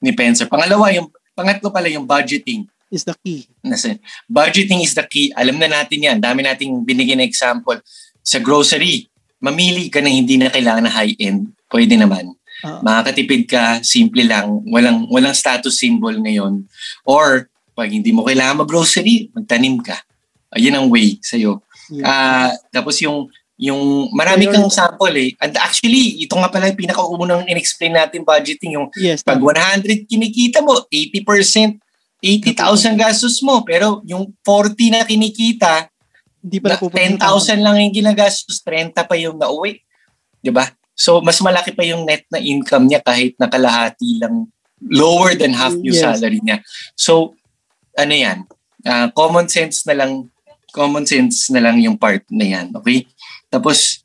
ni Pencer. Pangalawa, yung, pangatlo pala yung budgeting. Is the key. Nasa, budgeting is the key. Alam na natin yan. Dami nating binigyan na example. Sa grocery, mamili ka na hindi na kailangan na high-end. Pwede naman. Ah. Makakatipid ka, simple lang. Walang, walang status symbol ngayon. Or, pag hindi mo kailangan mag-grocery, magtanim ka. Ayun ang way sa'yo. Yeah. Ah, tapos yung yung marami kang sample eh. And actually, ito nga pala yung pinakaunang in-explain natin budgeting yung yes. pag tama. 100 kinikita mo, 80%, 80,000 gastos mo. Pero yung 40 na kinikita, Hindi pa na napupunta. 10,000 lang yung ginagastos, 30 pa yung nauwi. ba? So, mas malaki pa yung net na income niya kahit nakalahati lang lower than half yung Yes. salary niya. So, ano yan? Ah, common sense na lang common sense na lang yung part na yan. Okay? Tapos,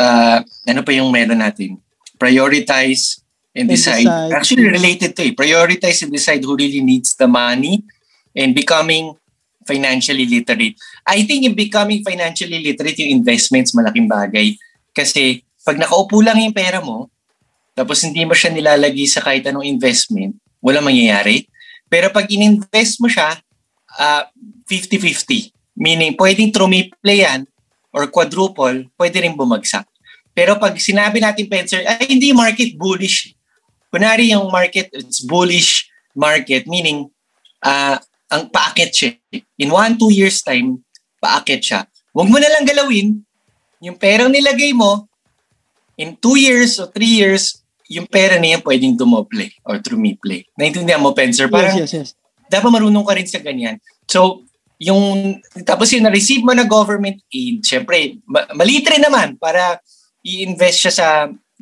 ah, ano pa yung meron natin? Prioritize and And decide. decide. Actually, related to eh. Prioritize and decide who really needs the money and becoming financially literate. I think yung becoming financially literate, yung investments, malaking bagay. Kasi pag nakaupo lang yung pera mo, tapos hindi mo siya nilalagay sa kahit anong investment, wala mangyayari. Pero pag ininvest mo siya, ah, 50-50. Meaning, pwedeng trumiple yan or quadruple, pwede rin bumagsak. Pero pag sinabi natin, Pencer, ay hindi market bullish. Kunwari yung market, it's bullish market, meaning ah ang paakit siya. In one, two years time, paakit siya. Huwag mo na lang galawin. Yung perang nilagay mo, in two years or three years, yung pera niya pwedeng dumoble or trumiple. Naintindihan mo, Pencer? Parang Yes, yes, yes. dapat marunong ka rin sa ganyan. So, yung, tapos yung na-receive mo na government aid, syempre, ma- maliit rin naman para i-invest siya sa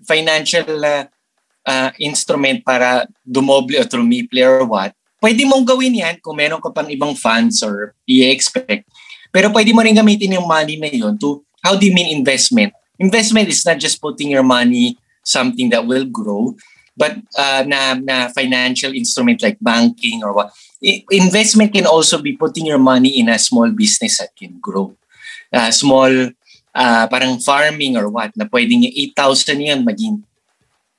financial uh, uh, instrument para dumoble o trumiple or what. Pwede mong gawin yan kung meron ka pang ibang funds or i-expect. Pero pwede mo rin gamitin yung money na yun to, how do you mean investment? Investment is not just putting your money something that will grow, but uh, na, na financial instrument like banking or what. Investment can also be putting your money in a small business that can grow. Uh, small, uh, parang farming or what, na pwedeng yung 8,000 yun maging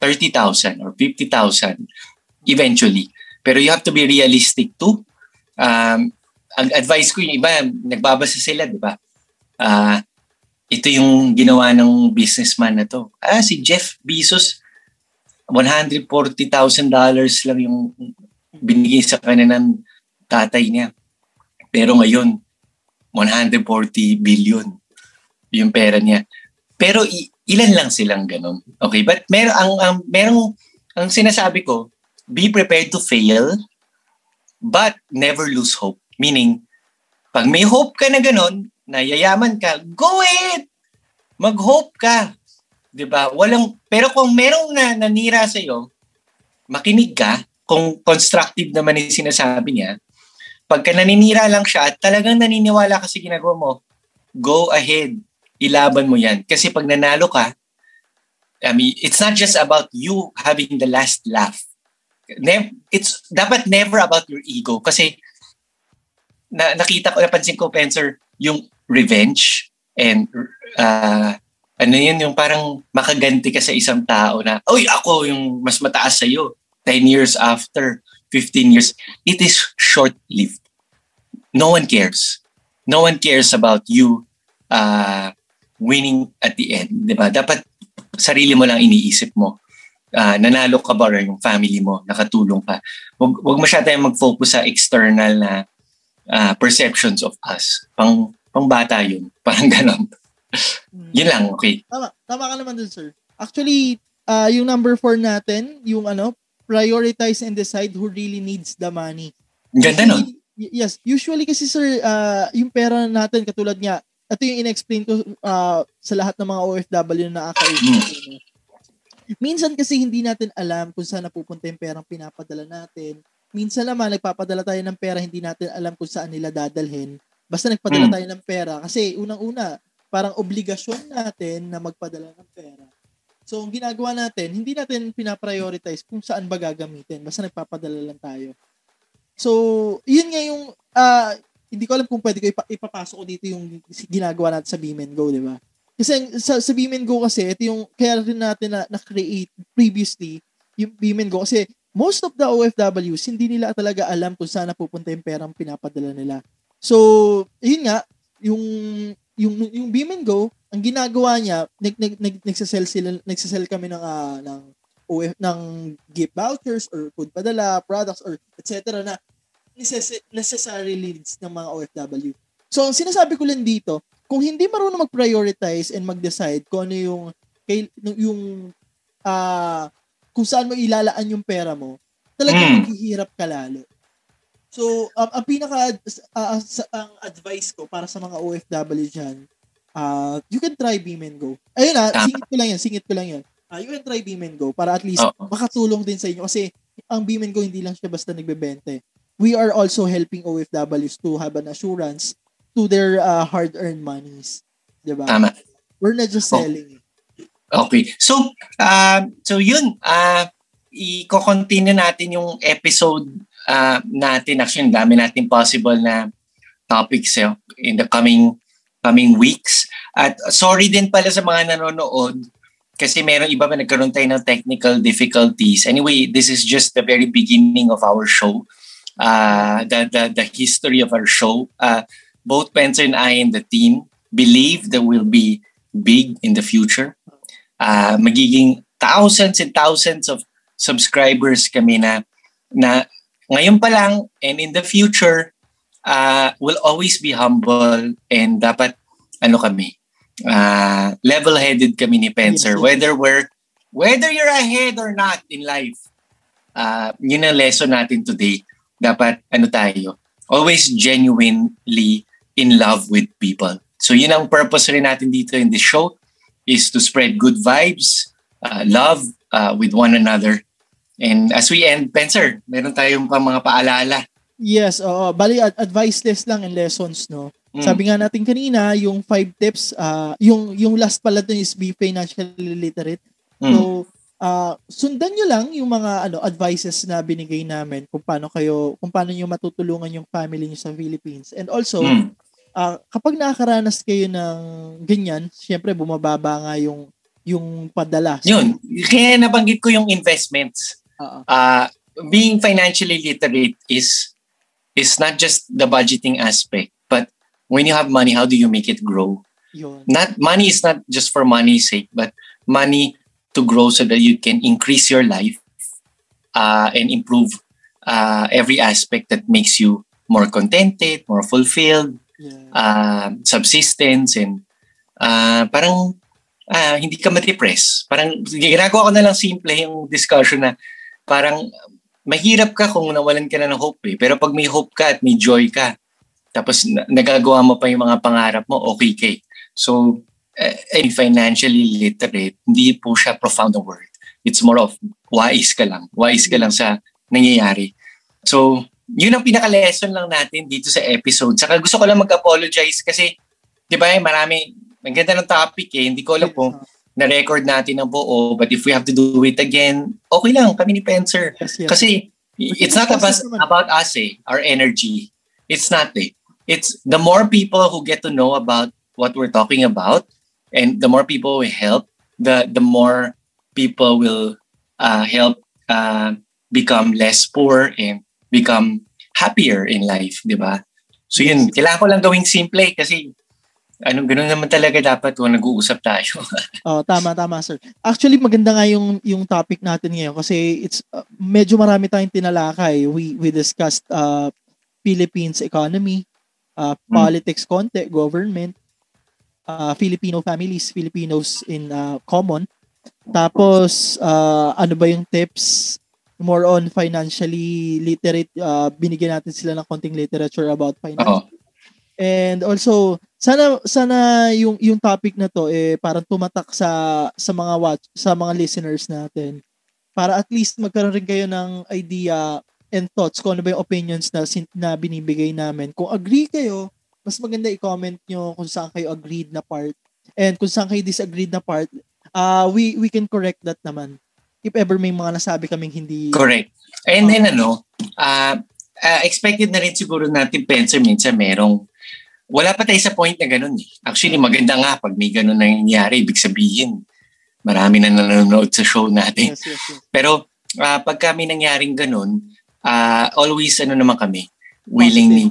30,000 or 50,000 eventually. Pero you have to be realistic too. Um, ang advice ko yung iba, nagbabasa sila, di ba? Ah, ito yung ginawa ng businessman na to. Ah, si Jeff Bezos, $140,000 lang yung binigay sa kanya ng tatay niya. Pero ngayon, 140 billion yung pera niya. Pero ilan lang silang ganun. Okay, but meron ang ang merong ang sinasabi ko, be prepared to fail but never lose hope. Meaning, pag may hope ka na ganun, na yayaman ka, go it! Mag-hope ka. 'Di ba? Walang pero kung merong na nanira sa iyo, makinig ka kung constructive naman yung sinasabi niya. Pagka naninira lang siya at talagang naniniwala ka sa ginagawa mo, go ahead. Ilaban mo yan. Kasi pag nanalo ka, I mean, it's not just about you having the last laugh. Ne- it's dapat never about your ego. Kasi na, nakita ko, napansin ko, Pencer, yung revenge and uh, ano yun, yung parang makaganti ka sa isang tao na, oy, ako yung mas mataas sa iyo 10 years after, 15 years. It is short-lived. No one cares. No one cares about you uh, winning at the end. Di ba? Dapat sarili mo lang iniisip mo. Uh, nanalo ka ba or yung family mo, nakatulong ka. Huwag, huwag masyado mag-focus sa external na uh, perceptions of us. Pang pang bata yun. [laughs] Parang ganon. [laughs] Yun lang, okay. Tama, tama ka naman dun, sir. Actually, uh, yung number four natin, yung ano, prioritize and decide who really needs the money. Ganda no? Yes. Usually kasi, sir, uh, yung pera natin, katulad nga, ito yung in-explain ko uh, sa lahat ng mga OFW na nakakausap. Hmm. Minsan kasi hindi natin alam kung saan napupunta yung perang pinapadala natin. Minsan naman, nagpapadala tayo ng pera, hindi natin alam kung saan nila dadalhin Basta nagpadala mm. tayo ng pera. Kasi unang-una, parang obligasyon natin na magpadala ng pera. So, ang ginagawa natin, hindi natin pinaprioritize kung saan ba gagamitin. Basta nagpapadala lang tayo. So, yun nga yung, uh, hindi ko alam kung pwede ko ipa- ipapasok ko dito yung ginagawa natin sa Beam Go, di ba? Kasi sa, sa Beam Go kasi, ito yung, kaya rin natin na, na-create previously, yung Beam Go. Kasi most of the OFWs, hindi nila talaga alam kung saan napupunta yung perang pinapadala nila. So, yun nga, yung yung yung Beam and Go, ang ginagawa niya, nag nag, nag nagsasell sila, nagsasell kami ng uh, ng OF ng gift vouchers or food padala, products or etc. na necess- necessary needs ng mga OFW. So, ang sinasabi ko lang dito, kung hindi marunong mag-prioritize and mag-decide kung ano yung yung uh, kung saan mo ilalaan yung pera mo, talagang mm. maghihirap ka lalo. So, um, ang pinaka uh, sa, ang advice ko para sa mga OFW diyan, uh, you can try Beam and Go. Ayun na, ah, singit ko lang yan, singit ko lang yan. Uh, you can try Beam and Go para at least oh. makatulong din sa inyo kasi ang Beam and Go hindi lang siya basta nagbebente. We are also helping OFWs to have an assurance to their uh, hard-earned monies. Diba? Tama. We're not just oh. selling. Oh. Okay. So, uh, so yun, uh, i-continue natin yung episode uh, natin, actually, dami natin possible na topics eh, in the coming coming weeks. At sorry din pala sa mga nanonood kasi meron iba pa nagkaroon tayo ng technical difficulties. Anyway, this is just the very beginning of our show. Uh, the, the, the history of our show. Uh, both Spencer and I and the team believe that we'll be big in the future. Uh, magiging thousands and thousands of subscribers kami na na ngayon pa lang and in the future, uh, will always be humble and dapat ano kami, uh, level-headed kami ni Pencer. Whether we're, whether you're ahead or not in life, uh, yun ang lesson natin today. Dapat ano tayo, always genuinely in love with people. So yun ang purpose rin natin dito in this show is to spread good vibes, uh, love uh, with one another And as we end, Pencer, meron tayong pa mga paalala. Yes, oo. Bali, ad- advice list lang and lessons, no? Mm. Sabi nga natin kanina, yung five tips, uh, yung yung last pala dun is be financially literate. Mm. So, uh, sundan nyo lang yung mga ano advices na binigay namin kung paano kayo, kung paano nyo matutulungan yung family nyo sa Philippines. And also, mm. uh, kapag nakakaranas kayo ng ganyan, syempre bumababa nga yung yung padala. Yun. Kaya nabanggit ko yung investments uh, being financially literate is is not just the budgeting aspect, but when you have money, how do you make it grow? Yun. Not money is not just for money's sake, but money to grow so that you can increase your life uh, and improve uh, every aspect that makes you more contented, more fulfilled, Yeah. uh, subsistence, and uh, parang uh, hindi ka ma-depress. Parang ginagawa ko na lang simple yung discussion na parang mahirap ka kung nawalan ka na ng hope eh. Pero pag may hope ka at may joy ka, tapos na- nagagawa mo pa yung mga pangarap mo, okay kay. So, uh, financially literate, hindi po siya profound na word. It's more of wise ka lang. Wise ka lang sa nangyayari. So, yun ang pinaka-lesson lang natin dito sa episode. Saka gusto ko lang mag-apologize kasi, di ba, eh, marami, ang ganda ng topic eh. Hindi ko alam kung na-record natin ng buo, but if we have to do it again, okay lang, kami ni Pencer. Yes, yes. Kasi it's not about, about us eh, our energy. It's not eh. It's the more people who get to know about what we're talking about and the more people we help, the the more people will uh, help uh, become less poor and become happier in life, di ba? So yun, kailangan ko lang gawing simple eh, kasi anong ganun naman talaga dapat kung nag-uusap tayo. [laughs] Oh, tama tama sir. Actually maganda nga yung yung topic natin ngayon kasi it's uh, medyo marami tayong tinalakay. We we discussed uh Philippines economy, uh Hmm. politics konti, government, uh Filipino families, Filipinos in uh, common. Tapos uh ano ba yung tips more on financially literate uh, binigyan natin sila ng konting literature about finance. Oo. And also, sana sana yung yung topic na to eh parang tumatak sa sa mga watch sa mga listeners natin para at least magkaroon rin kayo ng idea and thoughts kung ano ba yung opinions na sin- na binibigay namin. Kung agree kayo, mas maganda i-comment nyo kung saan kayo agreed na part. And kung saan kayo disagreed na part, uh, we we can correct that naman. If ever may mga nasabi kaming hindi Correct. And then ano, uh, uh, expected na rin siguro natin Pencer minsan merong wala pa tayo sa point na ganun eh. Actually, maganda nga pag may ganun na nangyayari. Ibig sabihin, marami na nanonood sa show natin. Yes, yes, yes. Pero uh, pag kami nangyaring ganun, uh, always ano naman kami, willing ni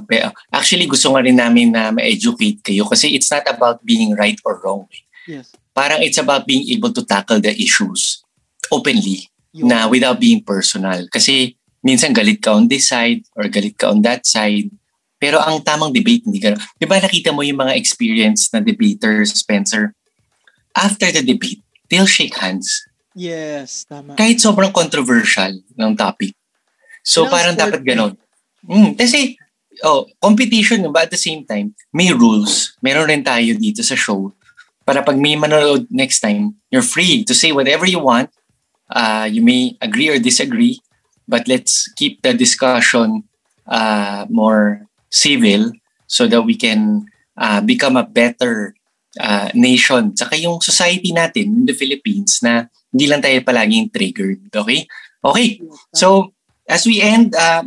Actually, gusto nga rin namin na ma-educate kayo kasi it's not about being right or wrong. eh. Yes. Parang it's about being able to tackle the issues openly Yun. na without being personal. Kasi minsan galit ka on this side or galit ka on that side. Pero ang tamang debate, hindi ka... Di ba nakita mo yung mga experienced na debaters, Spencer? After the debate, they'll shake hands. Yes, tama. Kahit sobrang controversial ng topic. So Kailangan parang dapat eh. ganon. Mm, kasi, oh, competition, but at the same time, may rules. Meron rin tayo dito sa show. Para pag may manonood next time, you're free to say whatever you want. Uh, you may agree or disagree, but let's keep the discussion uh, more civil so that we can uh, become a better uh, nation. Tsaka yung society natin in the Philippines na hindi lang tayo palaging triggered. Okay? Okay. So, as we end, uh,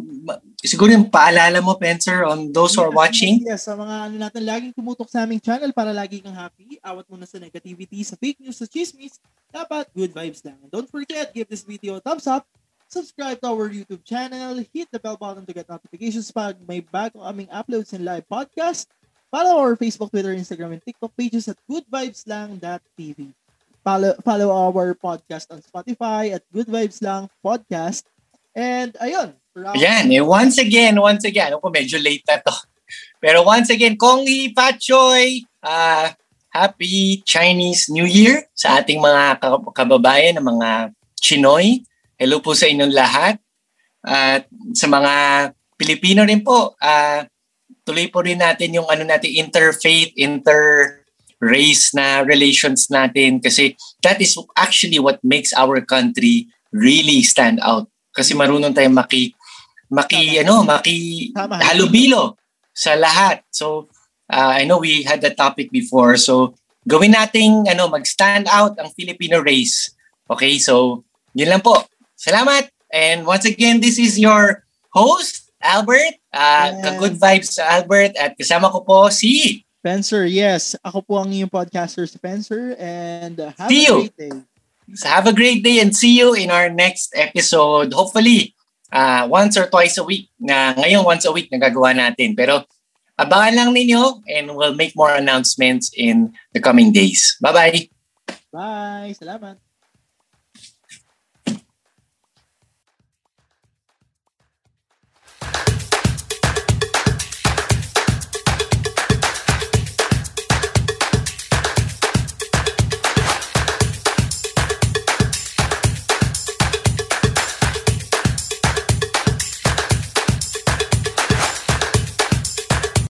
siguro yung paalala mo, Pencer, on those who are watching. Yes, sa mga ano natin, laging tumutok sa aming channel para lagi kang happy. Awat muna sa negativity, sa fake news, sa chismis. Dapat good vibes lang. And don't forget, give this video a thumbs up. Subscribe to our YouTube channel. Hit the bell button to get notifications pag may bagong aming uploads and live podcast. Follow our Facebook, Twitter, Instagram, and TikTok pages at goodvibeslang.tv. Follow, follow our podcast on Spotify at Good Vibes Lang Podcast. And ayun. Ayan, eh, once again, once again, ako medyo late na to. [laughs] Pero once again, Kong Hee Pat Choy, uh, Happy Chinese New Year sa ating mga ka- kababayan, mga Chinoy. Hello po sa inyong lahat. At sa mga Pilipino rin po, ah, tuloy po rin natin yung ano natin, interfaith, inter-race na relations natin kasi that is actually what makes our country really stand out. Kasi marunong tayong maki, maki, Tama. ano, maki Tama. halubilo sa lahat. So, uh, I know we had that topic before. So, gawin nating ano, mag-stand out ang Filipino race. Okay, so, yun lang po. Salamat! And once again, this is your host, Albert. Uh, Yes. Ka-good vibes sa Albert. At kasama ko po si Spencer, yes. Ako po ang iyong podcaster, Spencer. And uh, have See a you. great day. So have a great day and see you in our next episode. Hopefully, uh, once or twice a week. Na ngayon once a week nagagawa natin. Pero abangan lang ninyo and we'll make more announcements in the coming days. Bye-bye! Bye! Salamat!